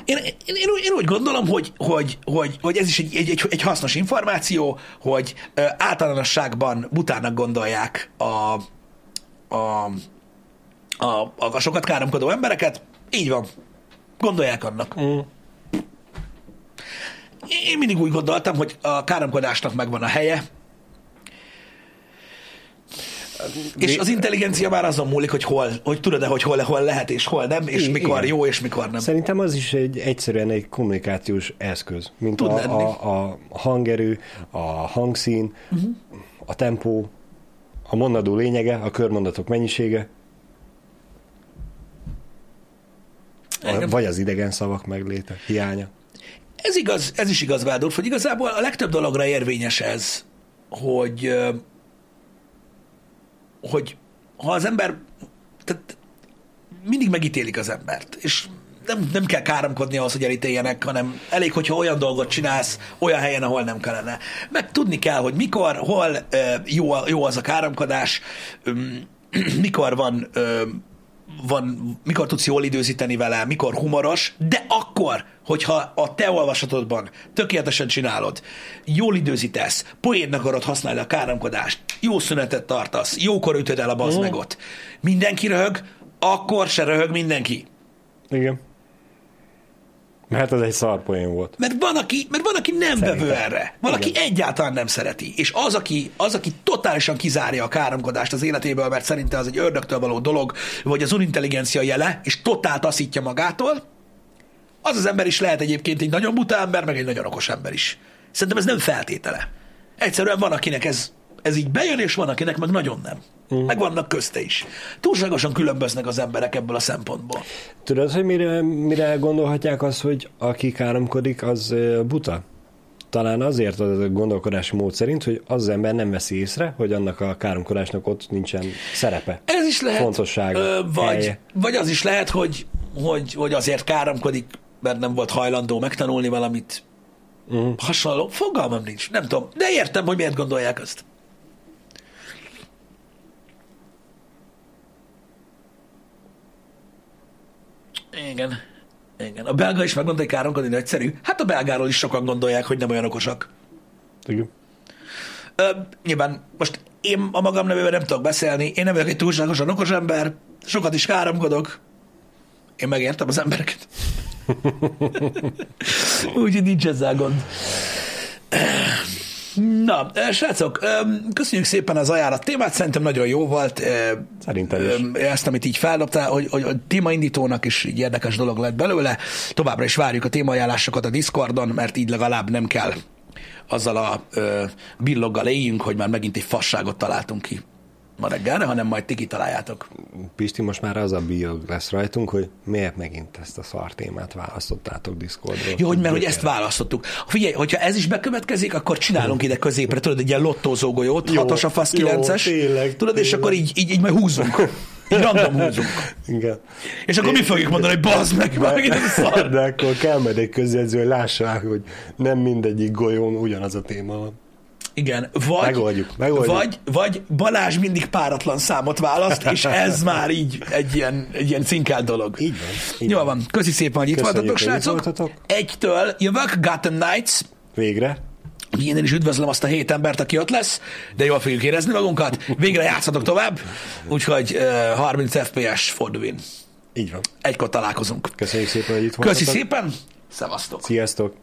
Én, én, én, én úgy gondolom, hogy, hogy, hogy, hogy ez is egy, egy, egy, egy hasznos információ, hogy ö, általánosságban butának gondolják a, a, a, a, sokat káromkodó embereket. Így van. Gondolják annak. Mm. Én mindig úgy gondoltam, hogy a káromkodásnak megvan a helye, és az intelligencia már azon múlik, hogy hol, hogy tudod-e, hogy hol, hol lehet és hol nem, és I- mikor igen. jó és mikor nem. Szerintem az is egy egyszerűen egy kommunikációs eszköz, mint Tud a, lenni. a, a hangerő, a hangszín, uh-huh. a tempó, a mondadó lényege, a körmondatok mennyisége, Igen. vagy az idegen szavak megléte, hiánya. Ez igaz, ez is igaz, Vádolf, hogy igazából a legtöbb dologra érvényes ez, hogy, hogy ha az ember, tehát mindig megítélik az embert, és nem, nem kell káromkodni ahhoz, hogy elítéljenek, hanem elég, hogyha olyan dolgot csinálsz olyan helyen, ahol nem kellene. Meg tudni kell, hogy mikor, hol jó, jó az a káromkodás, *clears throat* mikor van, van, mikor tudsz jól időzíteni vele, mikor humoros, de akkor, hogyha a te olvasatodban tökéletesen csinálod, jól időzítesz, poénnak akarod használni a káromkodást, jó szünetet tartasz, jókor ütöd el a bazmegot, mindenki röhög, akkor se röhög mindenki. Igen. Mert ez egy szarpoén volt. Mert van, aki, mert van, aki nem Szerintem. vevő erre. Van, aki egyáltalán nem szereti. És az aki, az, aki totálisan kizárja a káromkodást az életéből, mert szerinte az egy ördögtől való dolog, vagy az unintelligencia jele, és totál taszítja magától, az az ember is lehet egyébként egy nagyon buta ember, meg egy nagyon okos ember is. Szerintem ez nem feltétele. Egyszerűen van, akinek ez, ez így bejön, és van, akinek meg nagyon nem. Mhm. Meg vannak közte is. Túlságosan különböznek az emberek ebből a szempontból. Tudod, hogy mire, mire gondolhatják azt, hogy aki káromkodik, az buta? Talán azért az a gondolkodási mód szerint, hogy az, ember nem veszi észre, hogy annak a káromkodásnak ott nincsen szerepe. Ez is lehet. Fontossága, Ö, vagy, helye. vagy az is lehet, hogy, hogy, hogy azért káromkodik, mert nem volt hajlandó megtanulni valamit. Uh-huh. Hasonló. Fogalmam nincs. Nem tudom. De értem, hogy miért gondolják azt. Igen. Igen. A belga is megmondta, hogy káromkodni nagyszerű. Hát a belgáról is sokan gondolják, hogy nem olyan okosak. Igen. Ö, nyilván most én a magam nevében nem tudok beszélni, én nem vagyok egy túlságosan okos ember, sokat is káromkodok. Én megértem az embereket. *laughs* Úgyhogy nincs ezzel gond. Na, srácok, köszönjük szépen az ajánlat témát, szerintem nagyon jó volt. Szerintem is. Ezt, amit így feldobtál, hogy, hogy a témaindítónak is így érdekes dolog lett belőle. Továbbra is várjuk a témaajánlásokat a Discordon, mert így legalább nem kell azzal a ö, billoggal éljünk, hogy már megint egy fasságot találtunk ki ma reggelre, hanem majd ti kitaláljátok. Pisti, most már az a biog lesz rajtunk, hogy miért megint ezt a szar témát választottátok Discordról. Jó, hogy mert hogy ezt választottuk. Figyelj, hogyha ez is bekövetkezik, akkor csinálunk ide középre, tudod, egy ilyen lottózó golyót, Jó, hatos a fasz, kilences, tényleg, tudod, és tényleg. akkor így, így, így majd húzunk. Így random húzunk. Igen. És akkor mi fogjuk mondani, hogy bazd meg, megint ez szar. De akkor kell majd egy közjegyző, hogy lássák, hogy nem mindegyik golyón ugyanaz a téma van. Igen, vagy, Megoldjuk, megoldjuk. vagy, vagy Balázs mindig páratlan számot választ, és ez *laughs* már így egy ilyen, egy ilyen cinkelt dolog. Így van, így Jó van. köszi szépen, hogy itt voltatok, srácok. Egytől jövök, Gotham Knights, Végre. Én is üdvözlöm azt a hét embert, aki ott lesz, de jól fogjuk érezni magunkat. Végre játszatok tovább, úgyhogy uh, 30 FPS for the win. Így van. Egykor találkozunk. Köszönjük szépen, hogy itt voltatok. Köszi szépen, szevasztok! Sziasztok.